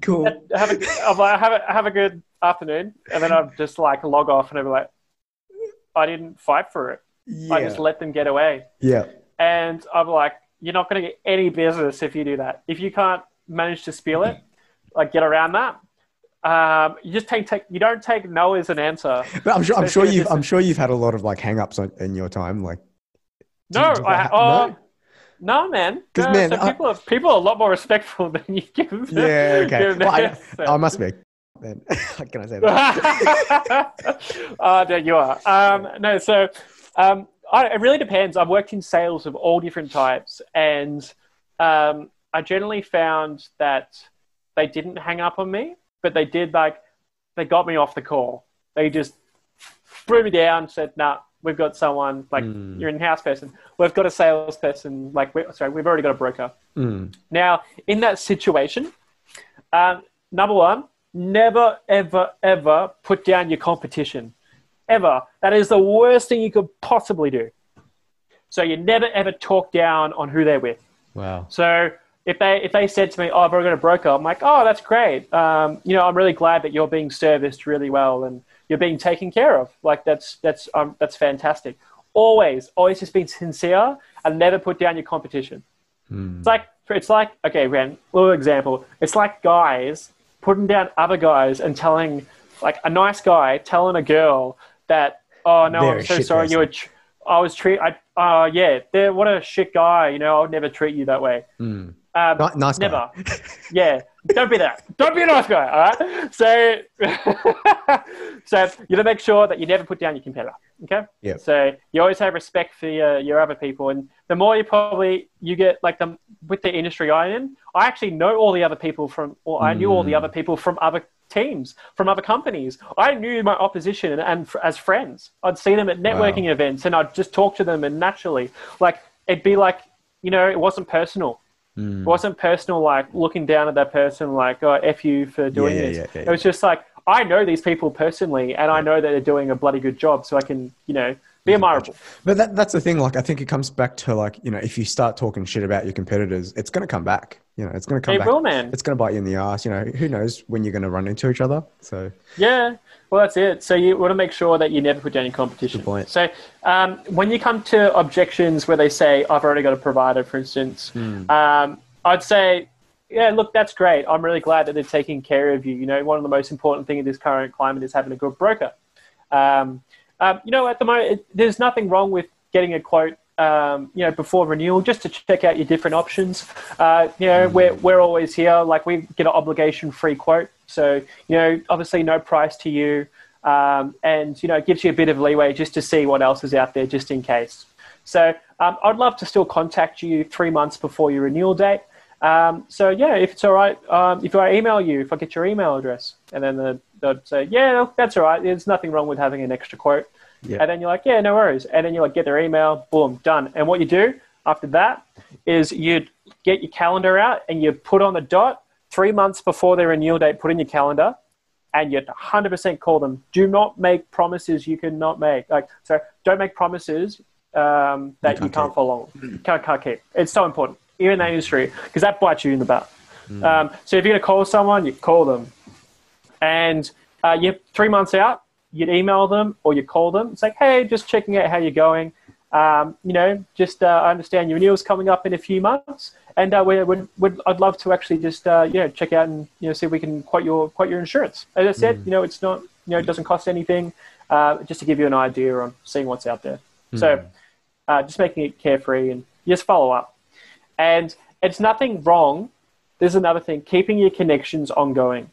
S2: Cool.
S1: have a I'm like, have a have a good afternoon, and then I'd just like log off, and I'd be like, I didn't fight for it. I just let them get away.
S2: yeah.
S1: And I'm like, you're not going to get any business if you do that. If you can't manage to spill it, like get around that, um, you just take, take you don't take no as an answer.
S2: But I'm sure. I'm sure you've. I'm sure you've had a lot of like hang-ups on, in your time. Like,
S1: No,
S2: that
S1: I,
S2: ha-
S1: oh,
S2: no?
S1: no, man.
S2: 'Cause,
S1: No,
S2: man,
S1: so
S2: I-
S1: people are people are a lot more respectful than you give them.
S2: yeah. Okay. Well, I, I must be. Then can I say that?
S1: oh, there you are. Um, no, so um, I, it really depends. I've worked in sales of all different types, and um, I generally found that they didn't hang up on me, but they did like they got me off the call. They just threw me down, said, "Nah, we've got someone like
S2: Hmm.
S1: you're an in-house person. We've got a salesperson. Like, we sorry, we've already got a broker."
S2: Mm.
S1: Now, in that situation, um, number one, never, ever, ever put down your competition. Ever. That is the worst thing you could possibly do. So you never, ever talk down on who they're with.
S2: Wow.
S1: So if they if they said to me, "Oh, I've already got a broker," I'm like, "Oh, that's great. Um, you know, I'm really glad that you're being serviced really well and you're being taken care of. Like that's that's um, that's fantastic. Always, always just being sincere and never put down your competition.
S2: Hmm.
S1: It's like it's like okay, Ren. Little example. It's like guys putting down other guys and telling like a nice guy telling a girl that, "Oh no,
S2: They're
S1: I'm so sorry. You were." Tr- I was treat. I uh yeah. They're, what a shit guy. You know, I would never treat you that way.
S2: Hmm.
S1: Um,
S2: Ni- nice guy.
S1: Never. yeah. Don't be that. Don't be a nice guy. All right. So, so you got to make sure that you never put down your competitor. Okay.
S2: Yeah.
S1: So you always have respect for your, your other people, and the more you probably you get like the with the industry I'm in, I actually know all the other people from, or I knew all the other people from other teams, from other companies. I knew my opposition and, and f- as friends. I'd see them at networking events, and I'd just talk to them, and naturally, like it'd be like you know, it wasn't personal.
S2: Hmm.
S1: It wasn't personal, like looking down at that person, like, oh, F you for doing
S2: yeah,
S1: this.
S2: yeah, yeah,
S1: It was just like, I know these people personally, and I know that they're doing a bloody good job, so I can, you know, be admirable.
S2: But that, that's the thing. Like, I think it comes back to like, you know, if you start talking shit about your competitors, it's going to come back. You know, it's going to come
S1: It
S2: back.
S1: will, man.
S2: It's going to bite you in the ass. You know, who knows when you're going to run into each other. So,
S1: Yeah, well, that's it. So you want to make sure that you never put down your competition.
S2: Good point.
S1: So um, when you come to objections where they say, I've already got a provider, for instance,
S2: Hmm.
S1: um, I'd say, yeah, look, that's great. I'm really glad that they're taking care of you. You know, one of the most important things in this current climate is having a good broker. Um, um, you know, at the moment, it, there's nothing wrong with getting a quote. Um, you know, before renewal, just to check out your different options. Uh, you know, we're we're always here. Like we get an obligation-free quote, so you know, obviously no price to you, um, and you know, it gives you a bit of leeway just to see what else is out there, just in case. So um, I'd love to still contact you three months before your renewal date. Um, so yeah, if it's all right, um, if I email you, if I get your email address, and then the, they'd say, yeah, that's all right. There's nothing wrong with having an extra quote.
S2: Yeah.
S1: And then you're like, yeah, no worries. And then you like get their email, boom, done. And what you do after that is you get your calendar out and you put on the dot three months before their renewal date. Put in your calendar, and you 100% call them. Do not make promises you cannot make. Like so, don't make promises um, that you
S2: can't
S1: can't, follow. Can't, can't keep. It's so important, even in that industry, because that bites you in the butt. Um, so if you're gonna call someone, you call them, and uh, you three months out, you'd email them or you call them. It's like, hey, just checking out how you're going. Um, you know, just uh, I understand your renewal's coming up in a few months, and uh, we would, would I'd love to actually just uh, you know check out and you know see if we can quote your quote your insurance. As I said, you know, it's not you know it doesn't cost anything, uh, just to give you an idea on seeing what's out there. So, uh, just making it carefree and just follow up, and it's nothing wrong. There's another thing: keeping your connections ongoing.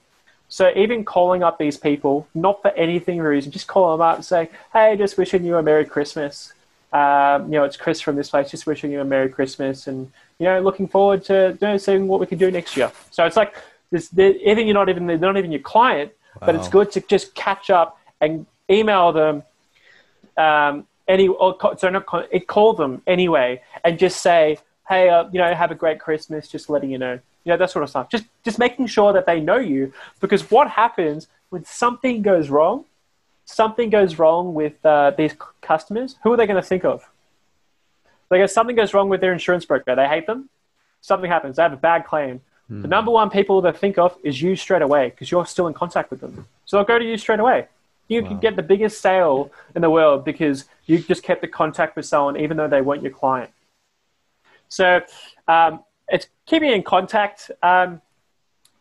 S1: So even calling up these people, not for anything reason, just call them up and say, "Hey, just wishing you a Merry Christmas. Um, you know, it's Chris from this place. Just wishing you a Merry Christmas, and you know, looking forward to you know, seeing what we can do next year." So it's like, this, even you're not even they're not even your client, but it's good to just catch up and email them. Um, any or so not call, it call them anyway, and just say, "Hey, uh, you know, have a great Christmas." Just letting you know, you know, that sort of stuff. Just just making sure that they know you, because what happens when something goes wrong? Something goes wrong with uh, these customers. Who are they going to think of? Like if something goes wrong with their insurance broker, they hate them. Something happens, they have a bad claim. The number one people they think of is you straight away because you're still in contact with them. So they'll go to you straight away. You can get the biggest sale in the world because you just kept the contact with someone even though they weren't your client. So um, it's keeping in contact. Um,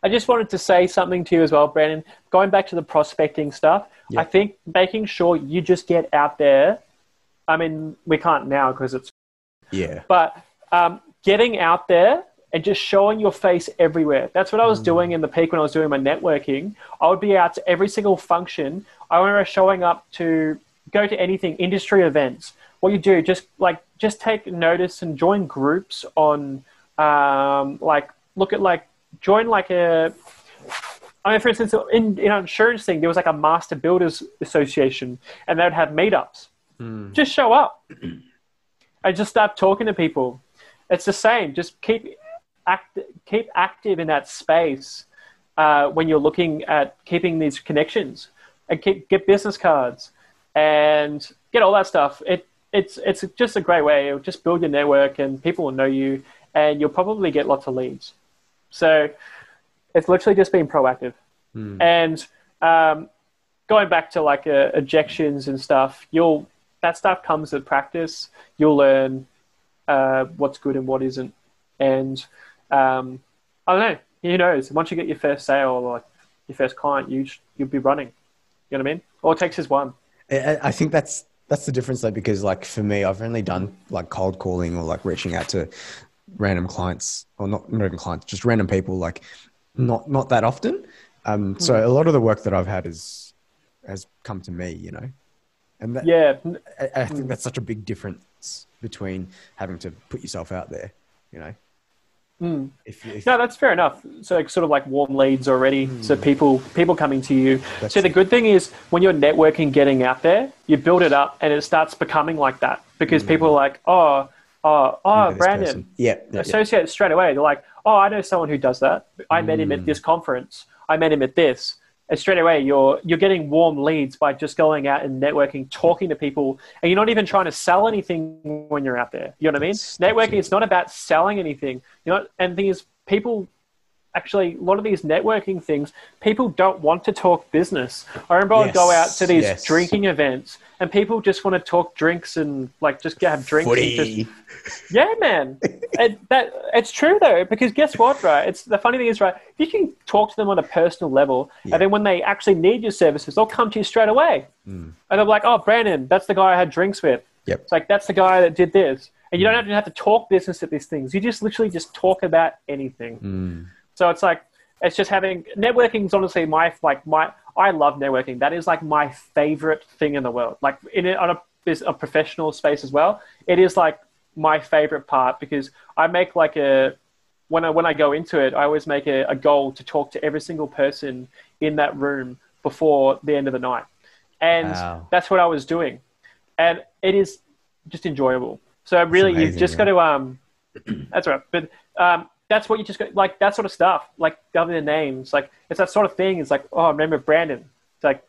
S1: I just wanted to say something to you as well, Brandon. Going back to the prospecting stuff,
S2: Yeah.
S1: I think making sure you just get out there. I mean, we can't now because it's
S2: Yeah.
S1: but um, getting out there and just showing your face everywhere. That's what I was doing in the peak when I was doing my networking. I would be out to every single function. I remember showing up to go to anything, industry events. What you do, just like just take notice and join groups on, um, like look at like join like a. I mean, for instance, in in our insurance thing, there was like a master builders association, and they would have meetups. Just show up. and just start talking to people. It's the same. Just keep act, keep active in that space uh, when you're looking at keeping these connections, and keep get business cards and get all that stuff. It it's it's just a great way. It'll just build your network, and people will know you. and you'll probably get lots of leads. So it's literally just being proactive.
S2: Hmm.
S1: And um, going back to like uh, ejections and stuff, you'll that stuff comes with practice. You'll learn uh, what's good and what isn't, and um, I don't know. Who knows? Once you get your first sale or like your first client, you sh- you'll be running. You know what I mean? All it takes is one.
S2: I, I think that's that's the difference though, because like for me, I've only done like cold calling or like reaching out to random clients or not not even clients, just random people, like not not that often. Um, so a lot of the work that I've had is has come to me, you know, and that,
S1: Yeah,
S2: I, I think that's such a big difference between having to put yourself out there, you know.
S1: Mm.
S2: If, if
S1: No, that's fair enough. So like, sort of like warm leads already. So people people coming to you.
S2: That's
S1: so the good thing is when you're networking, getting out there, you build it up, and it starts becoming like that because people are like, oh, oh, oh, Brandon.
S2: yeah, yeah, yeah.
S1: Associate straight away. They're like, oh, I know someone who does that. I met him
S2: Mm.
S1: at this conference. I met him at this. And straight away, you're you're getting warm leads by just going out and networking, talking to people, and you're not even trying to sell anything when you're out there. You know what I mean? Networking,
S2: it.
S1: it's not about selling anything. You know, and the thing is, people actually a lot of these networking things, people don't want to talk business. I remember I'd go out to these
S2: yes.
S1: drinking events, and people just want to talk drinks and like just have drinks. And just, yeah, man. it, that it's true though, because guess what, right? It's the funny thing is, right? If you can talk to them on a personal level,
S2: Yeah.
S1: and then when they actually need your services, they'll come to you straight away,
S2: Mm.
S1: and they're like, "Oh, Brandon, that's the guy I had drinks with."
S2: Yep.
S1: It's like that's the guy that did this, and you don't have to have to talk business at these things. You just literally just talk about anything.
S2: Mm.
S1: So it's like it's just having networking is honestly my like my I love networking. That is like my favorite thing in the world. Like in on a a professional space as well. It is like my favorite part because I make like a when I when I go into it, I always make a, a goal to talk to every single person in that room before the end of the night, and
S2: Wow.
S1: that's what I was doing, and it is just enjoyable. So really, you've just
S2: yeah.
S1: got to um, that's right. But um, that's what you just got like that sort of stuff, like other names, like it's that sort of thing. It's like, oh, I remember Brandon. It's like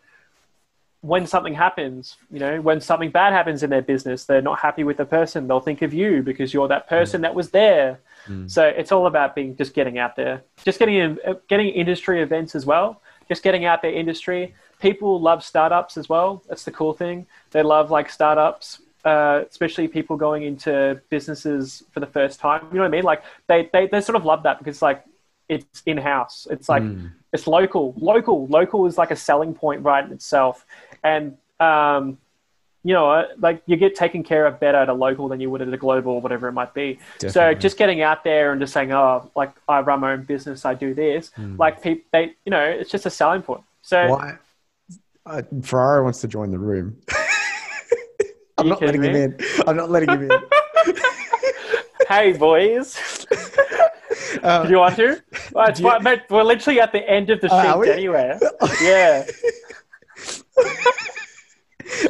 S1: when something happens, you know, when something bad happens in their business, they're not happy with the person. They'll think of you because you're that person that was there. So it's all about being just getting out there, just getting in, uh, getting industry events as well, just getting out there industry. People love startups as well. That's the cool thing. They love like startups, uh, especially people going into businesses for the first time. You know what I mean? Like they, they, they sort of love that because like it's in house. It's like it's local. Local. Local is like a selling point right in itself. And um, you know, uh, like you get taken care of better at a local than you would at a global or whatever it might be. So just getting out there and just saying, oh, like I run my own business, I do this. Like people, they, you know, it's just a selling point. So
S2: Why? Uh, wants to join the room. I'm not letting
S1: kidding
S2: him in. I'm not letting him in.
S1: hey boys,
S2: Uh,
S1: do you want to? Well,
S2: you-
S1: mate, we're literally at the end of the
S2: are
S1: sheet anyway. Yeah.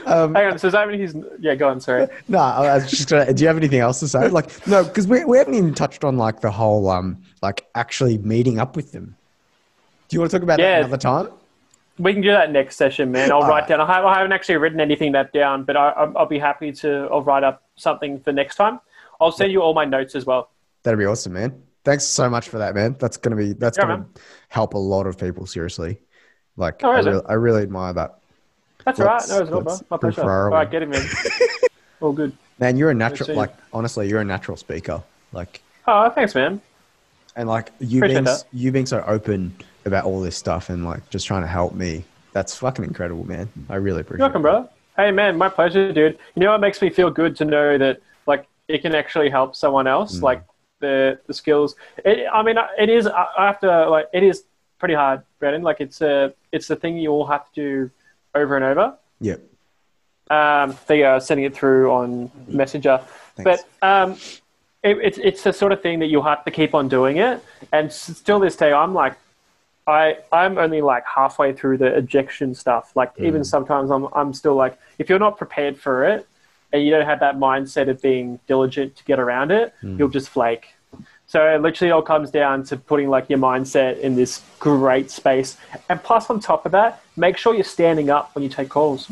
S2: um,
S1: Hang on. So does that mean he's? Yeah, go on. Sorry.
S2: no, I was just gonna. Do you have anything else to say? Like, no, because we, we haven't even touched on like the whole um like actually meeting up with them. Do you want to talk about
S1: Yeah.
S2: that another time?
S1: We can do that next session, man. I'll
S2: All
S1: write
S2: right.
S1: down. I haven't, I haven't actually written anything that down, but I, I'll I'll be happy to. I'll write up something for next time. I'll send you all my notes as well.
S2: That'd be awesome, man. Thanks so much for that, man. That's gonna be that's
S1: Yeah,
S2: gonna
S1: man.
S2: help a lot of people. Seriously, like
S1: No
S2: I, really, I really admire that.
S1: That's all right. No, it's all, bro. My pleasure. All right, get him in. all good.
S2: Man, you're a natural. Like honestly, you're a natural speaker. Like
S1: Oh, thanks, man.
S2: and like you
S1: Appreciate
S2: being
S1: that.
S2: you being so open about all this stuff and like just trying to help me. That's fucking incredible, man. I really appreciate.
S1: You're welcome,
S2: it.
S1: bro. Hey, man, my pleasure, dude. You know what makes me feel good to know that like it can actually help someone else,
S2: Mm.
S1: like the the skills. It, I mean, it is. I have to like. It is pretty hard, Brandon. Like it's a it's the thing you all have to do over and over.
S2: Yep.
S1: Um, they are sending it through on Messenger,
S2: Thanks.
S1: but um, it, it's it's the sort of thing that you'll have to keep on doing it. And still, this day, I'm like, I I'm only like halfway through the ejection stuff. Like hmm. even sometimes I'm I'm still like, if you're not prepared for it and you don't have that mindset of being diligent to get around it, hmm. you'll just flake. So it literally all comes down to putting like your mindset in this great space. And plus on top of that, make sure you're standing up when you take calls.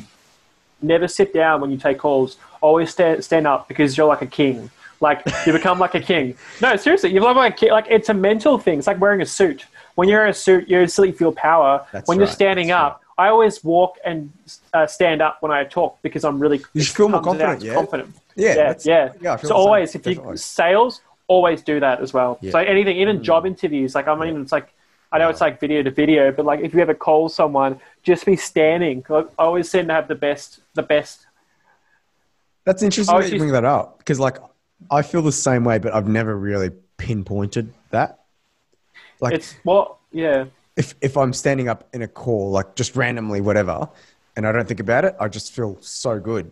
S1: Never sit down when you take calls. Always stand stand up because you're like a king. Like you become like a king. No, seriously, you become like a king. Like it's a mental thing. It's like wearing a suit. When you're in a suit, you instantly feel power.
S2: That's
S1: when you're standing up, I always walk and uh, stand up when I talk because I'm really
S2: You should feel more confident, yeah?
S1: confident.
S2: Yeah,
S1: yeah, yeah.
S2: yeah,
S1: so always, if you
S2: definitely.
S1: sales, always do that as well.
S2: Yeah. Mm.
S1: So anything, even job interviews, like I mean, it's like I know it's like video to video, but like if you ever call someone, just be standing. I always seem to have the best, the best.
S2: That's interesting that you bring that up because, like, I feel the same way, but I've never really pinpointed that. Like,
S1: It's well, yeah,
S2: if if I'm standing up in a call, like just randomly, whatever, and I don't think about it, I just feel so good.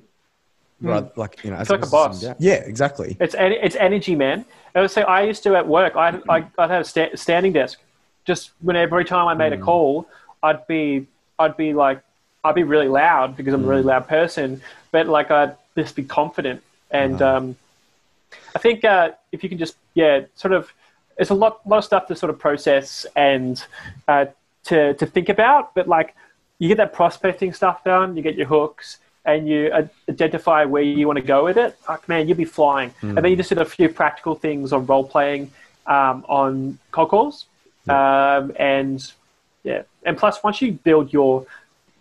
S2: Right, like you know,
S1: Hmm. like a boss.
S2: Yeah, exactly.
S1: it's it's energy, man. I would say I used to at work. I I I'd have a sta- standing desk. Just when every time I
S2: Mm.
S1: made a call, I'd be I'd be like I'd be really loud because I'm a
S2: Mm.
S1: really loud person, but like I'd just be confident. And
S2: Uh-huh.
S1: um, I think uh, if you can just yeah, sort of, it's a lot lot of stuff to sort of process and uh, to to think about. But like you get that prospecting stuff done, you get your hooks, and you identify where you want to go with it. Fuck man, you'll be flying. And then you just did a few practical things on role playing um, on cold calls, um, and yeah, and plus once you build your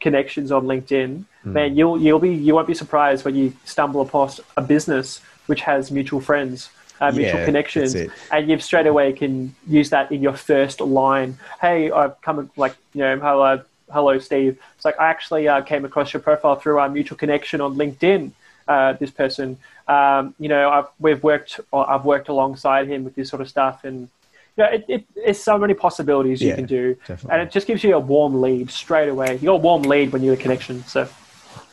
S1: connections on LinkedIn, man, you'll you'll be you won't be surprised when you stumble upon a business which has mutual friends, uh, mutual
S2: Yeah,
S1: connections, and you straight away can use that in your first line. Hey, I've come like you know hello hello Steve. It's like I actually uh, came across your profile through our mutual connection on LinkedIn. Uh, this person, um, you know, I've we've worked or I've worked alongside him with this sort of stuff and. You know, it, it, it's so many possibilities you can do,
S2: definitely.
S1: and it just gives you a warm lead straight away. You got a warm lead when you're a connection. So,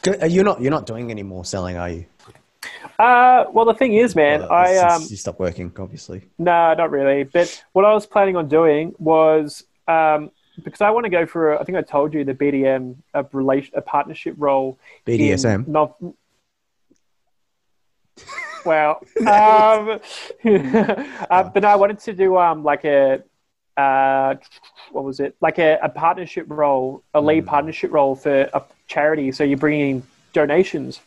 S2: Good- uh, You're not you're not doing any more selling, are you?
S1: Uh, well, the thing is, man,
S2: Well,
S1: I um,
S2: you stopped working, obviously.
S1: No, not really. But what I was planning on doing was um, because I want to go for. A, I think I told you the BDM a relation a partnership role.
S2: BDSM?
S1: non- well, um, uh, but no, I wanted to do um like a. Uh, what was it like a, a partnership role, a lead
S2: Mm.
S1: partnership role for a charity? So you're bringing donations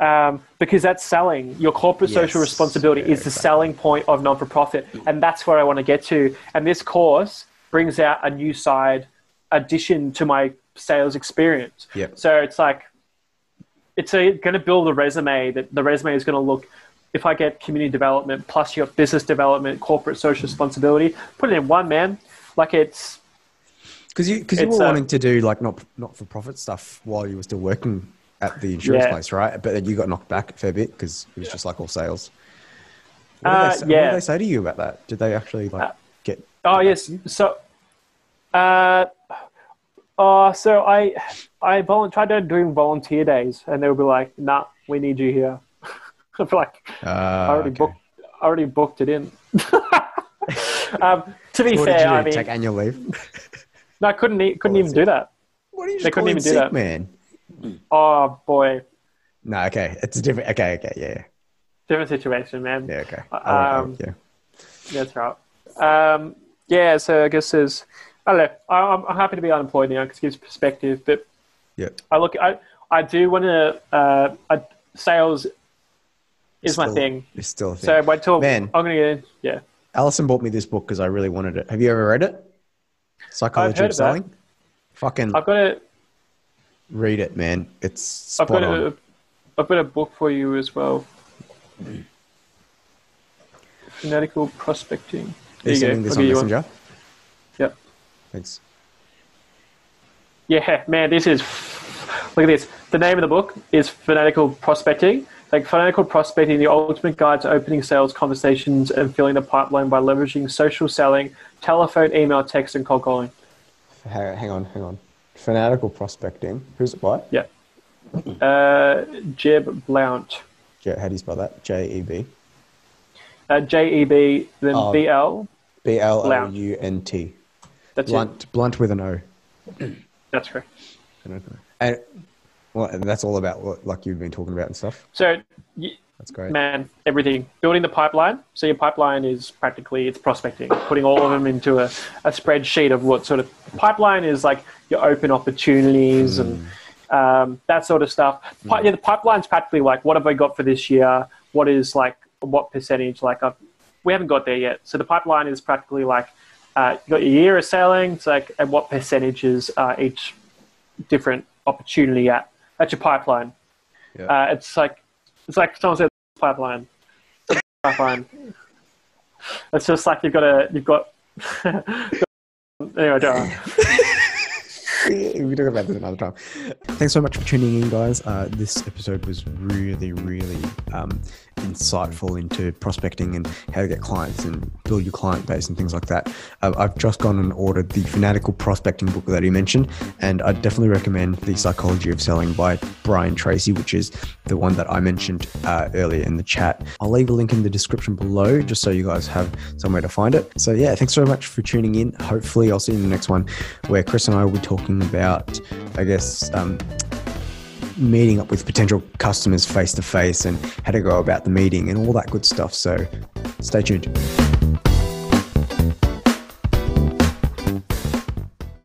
S1: um, because that's selling. Your corporate social responsibility
S2: Yeah,
S1: is the
S2: exactly.
S1: selling point of non for profit, and that's where I want to get to. And this course brings out a new side addition to my sales experience.
S2: Yep.
S1: So it's like it's going to build a resume that the resume is going to look. If I get community development plus your business development, corporate social responsibility, put it in one man. Like it's
S2: Because you because you were
S1: uh,
S2: wanting to do like not not for profit stuff while you were still working at the insurance
S1: Yeah.
S2: place, right? But then you got knocked back a fair bit because it was just like all sales. What did,
S1: Uh,
S2: they say, what did they say to you about that? Did they actually like
S1: Uh,
S2: get?
S1: Oh yes. So, uh, uh, so I I tried to doing volunteer days, and they would be like, "Nah, we need you here." I'm like,
S2: Uh,
S1: I already
S2: okay.
S1: booked. I already booked it in. um, to be
S2: did
S1: fair? I mean,
S2: Take annual leave?
S1: no, I couldn't. E- couldn't
S2: Oh,
S1: even do that.
S2: What do you
S1: They couldn't even do
S2: sick,
S1: that.
S2: man?
S1: Oh boy,
S2: No, okay, it's a different. Okay, okay, yeah,
S1: different situation, man.
S2: yeah, okay. I won't- I
S1: Um,
S2: yeah.
S1: That's right. Um, yeah, so I guess there's. I don't know. I'm, I'm happy to be unemployed now because it gives perspective. But
S2: Yeah.
S1: I look. I I do want to. Uh, I, sales is my thing.
S2: It's still a thing.
S1: So wait till
S2: Man.
S1: I'm gonna get in. Yeah.
S2: Allison bought me this book because I really wanted it. Have you ever read it? Psychology of
S1: of that.
S2: Selling. Fucking
S1: I've got a.
S2: read it, man. It's
S1: I've got
S2: on.
S1: a. I've got a book for you as well. Fanatical prospecting.
S2: Are you
S1: you
S2: sending
S1: go.
S2: this
S1: I'll
S2: on
S1: you one.
S2: Messenger?
S1: Yep.
S2: Thanks.
S1: Yeah, man, this is. Look at this. The name of the book is Fanatical Prospecting. Like Fanatical Prospecting, the ultimate guide to opening sales conversations and filling the pipeline by leveraging social selling, telephone, email, text, and cold calling.
S2: Hang on, hang on. Fanatical prospecting. Who's it by?
S1: Yeah. Uh, Jeb Blount.
S2: How do you spell that? J E B
S1: Uh, J E B, then
S2: Oh.
S1: B L.
S2: B L O U N T.
S1: That's it.
S2: Blunt, blunt with an O.
S1: That's correct.
S2: And well, that's all about what like you've been talking about and stuff.
S1: So, y-
S2: That's great.
S1: man, everything. Building the pipeline. So your pipeline is practically it's prospecting, putting all of them into a, a spreadsheet of what sort of pipeline is like your open opportunities and um, that sort of stuff. Pi- Yeah, the pipeline's practically like what have I got for this year? What is like what percentage. Like I've, we haven't got there yet. So the pipeline is practically like uh, you got your year of selling. It's like and what percentages are each different opportunity at. That's your pipeline.
S2: Yeah.
S1: Uh, it's like it's like someone said pipeline. pipeline. It's just like you've got a you've got. anyway, don't.
S2: we talk about this another time. Thanks so much for tuning in, guys. Uh, this episode was really, really um, insightful into prospecting and how to get clients and build your client base and things like that. I've just gone and ordered the Fanatical Prospecting book that he mentioned, and I definitely recommend The Psychology of Selling by Brian Tracy, which is the one that I mentioned uh, earlier in the chat. I'll leave a link in the description below just so you guys have somewhere to find it. So, yeah, thanks so much for tuning in. Hopefully, I'll see you in the next one where Chris and I will be talking about, I guess, um, meeting up with potential customers face to face and how to go about the meeting and all that good stuff. So stay tuned.